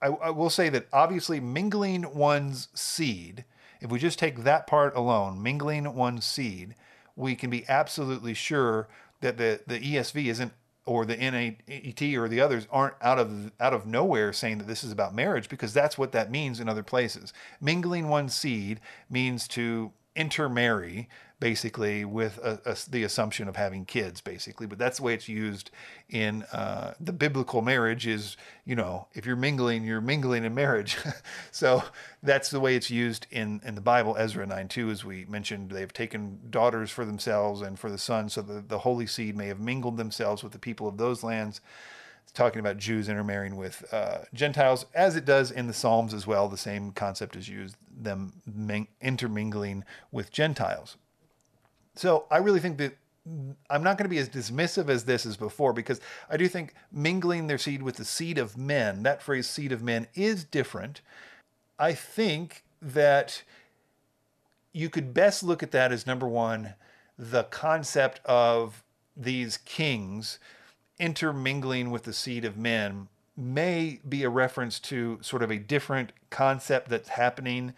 I, I will say that obviously mingling one's seed if we just take that part alone, mingling one seed, we can be absolutely sure that the, the ESV isn't or the NET or the others aren't out of out of nowhere saying that this is about marriage because that's what that means in other places. Mingling one seed means to intermarry basically with a, a, the assumption of having kids basically but that's the way it's used in uh, the biblical marriage is you know if you're mingling you're mingling in marriage so that's the way it's used in in the bible ezra 9 2 as we mentioned they've taken daughters for themselves and for the sons so the, the holy seed may have mingled themselves with the people of those lands it's talking about Jews intermarrying with uh, Gentiles, as it does in the Psalms as well. The same concept is used, them intermingling with Gentiles. So I really think that I'm not going to be as dismissive as this as before because I do think mingling their seed with the seed of men, that phrase seed of men, is different. I think that you could best look at that as number one, the concept of these kings intermingling with the seed of men may be a reference to sort of a different concept that's happening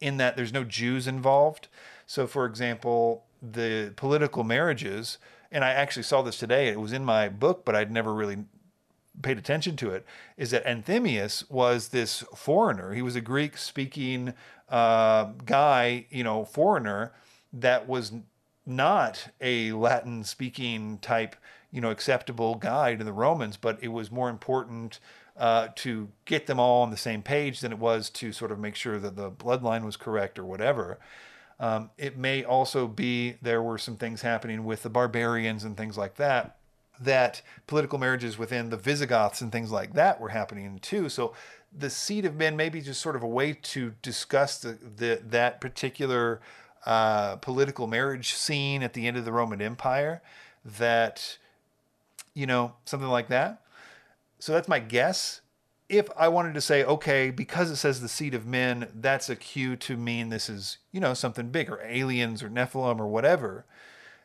in that there's no Jews involved. So, for example, the political marriages, and I actually saw this today, it was in my book, but I'd never really paid attention to it, is that Anthemius was this foreigner. He was a Greek speaking uh, guy, you know, foreigner that was not a Latin speaking type, you know, acceptable guy to the Romans, but it was more important uh, to get them all on the same page than it was to sort of make sure that the bloodline was correct or whatever. Um, it may also be there were some things happening with the barbarians and things like that, that political marriages within the Visigoths and things like that were happening too. So the seed of men may be just sort of a way to discuss the, the that particular uh, political marriage scene at the end of the Roman Empire. That, you know, something like that. So that's my guess. If I wanted to say, okay, because it says the seed of men, that's a cue to mean this is, you know, something bigger, aliens or Nephilim or whatever,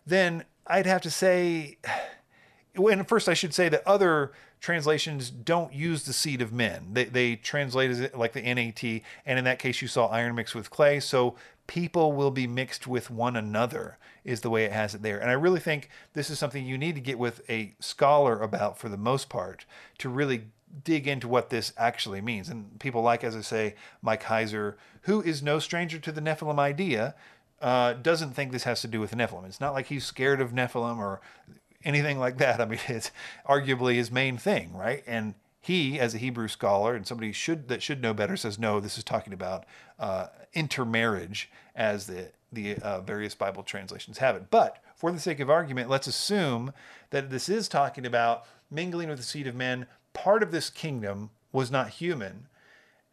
then I'd have to say, and first I should say that other translations don't use the seed of men. They, they translate it like the NET, and in that case, you saw iron mixed with clay. So people will be mixed with one another, is the way it has it there. And I really think this is something you need to get with a scholar about for the most part to really dig into what this actually means. And people like, as I say, Mike Heiser, who is no stranger to the Nephilim idea, uh, doesn't think this has to do with Nephilim. It's not like he's scared of Nephilim or anything like that. I mean, it's arguably his main thing, right? And he, as a Hebrew scholar and somebody should that should know better, says no. This is talking about uh, intermarriage, as the the uh, various Bible translations have it. But for the sake of argument, let's assume that this is talking about mingling with the seed of men. Part of this kingdom was not human,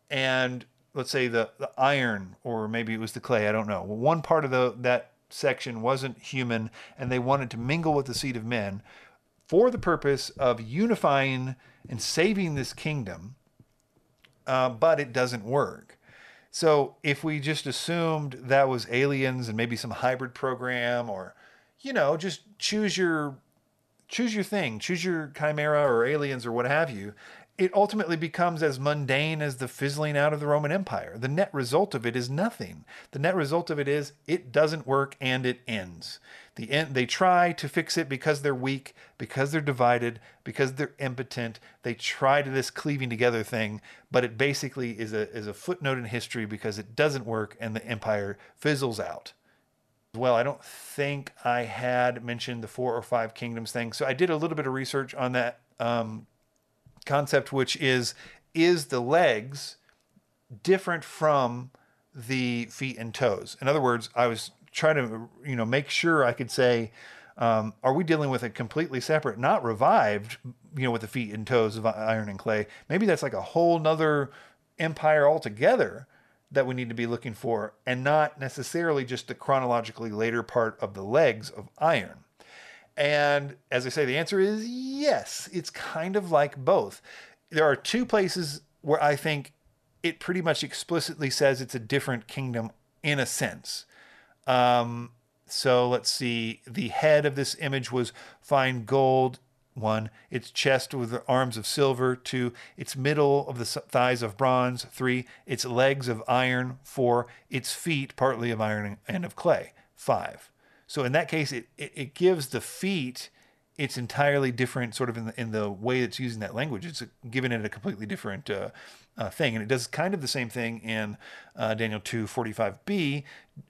and let's say the, the iron, or maybe it was the clay. I don't know. One part of the that section wasn't human, and they wanted to mingle with the seed of men for the purpose of unifying and saving this kingdom, uh, but it doesn't work. So if we just assumed that was aliens and maybe some hybrid program, or you know, just choose your choose your thing, choose your chimera or aliens or what have you, it ultimately becomes as mundane as the fizzling out of the Roman Empire. The net result of it is nothing. The net result of it is it doesn't work and it ends. The end, they try to fix it because they're weak, because they're divided, because they're impotent. They try to this cleaving together thing, but it basically is a is a footnote in history because it doesn't work and the empire fizzles out. Well, I don't think I had mentioned the four or five kingdoms thing, so I did a little bit of research on that um, concept, which is is the legs different from the feet and toes? In other words, I was trying to you know make sure I could say, um, are we dealing with a completely separate, not revived, you know, with the feet and toes of iron and clay? Maybe that's like a whole nother empire altogether that we need to be looking for, and not necessarily just the chronologically later part of the legs of iron. And as I say, the answer is yes. It's kind of like both. There are two places where I think it pretty much explicitly says it's a different kingdom in a sense. Um, so let's see. The head of this image was fine gold. One, its chest with the arms of silver. Two, its middle of the thighs of bronze. Three, its legs of iron. Four, its feet partly of iron and of clay. Five. So in that case, it, it, it gives the feet it's entirely different sort of in the, in the way it's using that language. It's giving it a completely different uh, uh, thing. And it does kind of the same thing in uh, Daniel 2:45b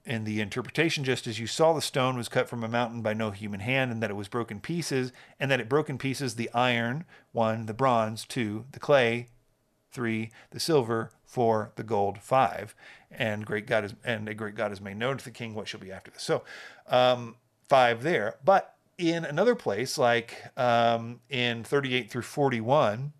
in the interpretation, just as you saw the stone was cut from a mountain by no human hand, and that it was broken pieces, and that it broke in pieces the iron, one, the bronze, two, the clay, three, the silver, four, the gold, five, and great God is and a great God has made known to the king what shall be after this. So um, five there, but in another place, like um, in 38 through 41,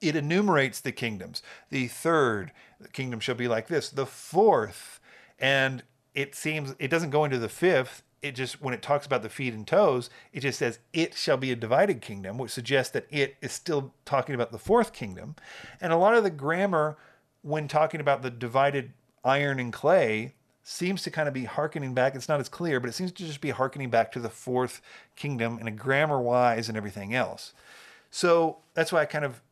it enumerates the kingdoms. The third kingdom shall be like this, the fourth, and it seems it doesn't go into the fifth. It just, when it talks about the feet and toes, it just says, it shall be a divided kingdom, which suggests that it is still talking about the fourth kingdom. And a lot of the grammar, when talking about the divided iron and clay, seems to kind of be harkening back. It's not as clear, but it seems to just be harkening back to the fourth kingdom in a grammar wise and everything else. So that's why I kind of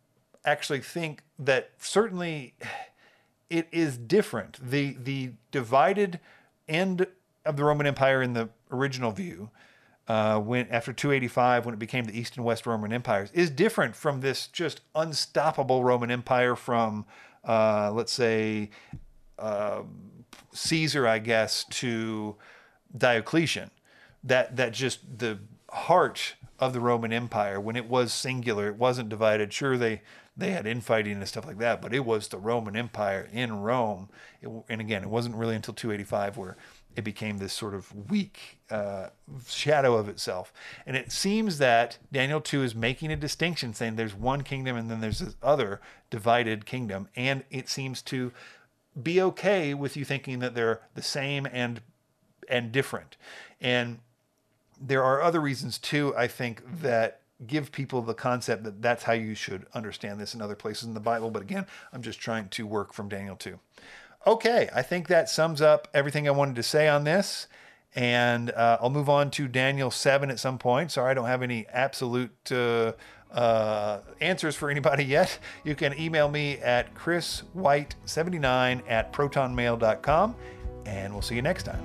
actually think that certainly it is different. The the divided end of the Roman Empire in the original view, uh, when after 285, when it became the East and West Roman empires, is different from this just unstoppable Roman Empire from, uh, let's say, uh, Caesar, I guess, to Diocletian. That that just the heart of the Roman Empire when it was singular, it wasn't divided. Sure, they they had infighting and stuff like that, but it was the Roman Empire in Rome. It, and again, it wasn't really until 285 where it became this sort of weak uh, shadow of itself. And it seems that Daniel 2 is making a distinction, saying there's one kingdom and then there's this other divided kingdom. And it seems to be okay with you thinking that they're the same and and different. And there are other reasons too, I think, that give people the concept that that's how you should understand this in other places in the Bible. But again, I'm just trying to work from Daniel 2. Okay, I think that sums up everything I wanted to say on this. And uh, I'll move on to Daniel 7 at some point. Sorry, I don't have any absolute uh, uh, answers for anybody yet. You can email me at chriswhite79 at protonmail.com. And we'll see you next time.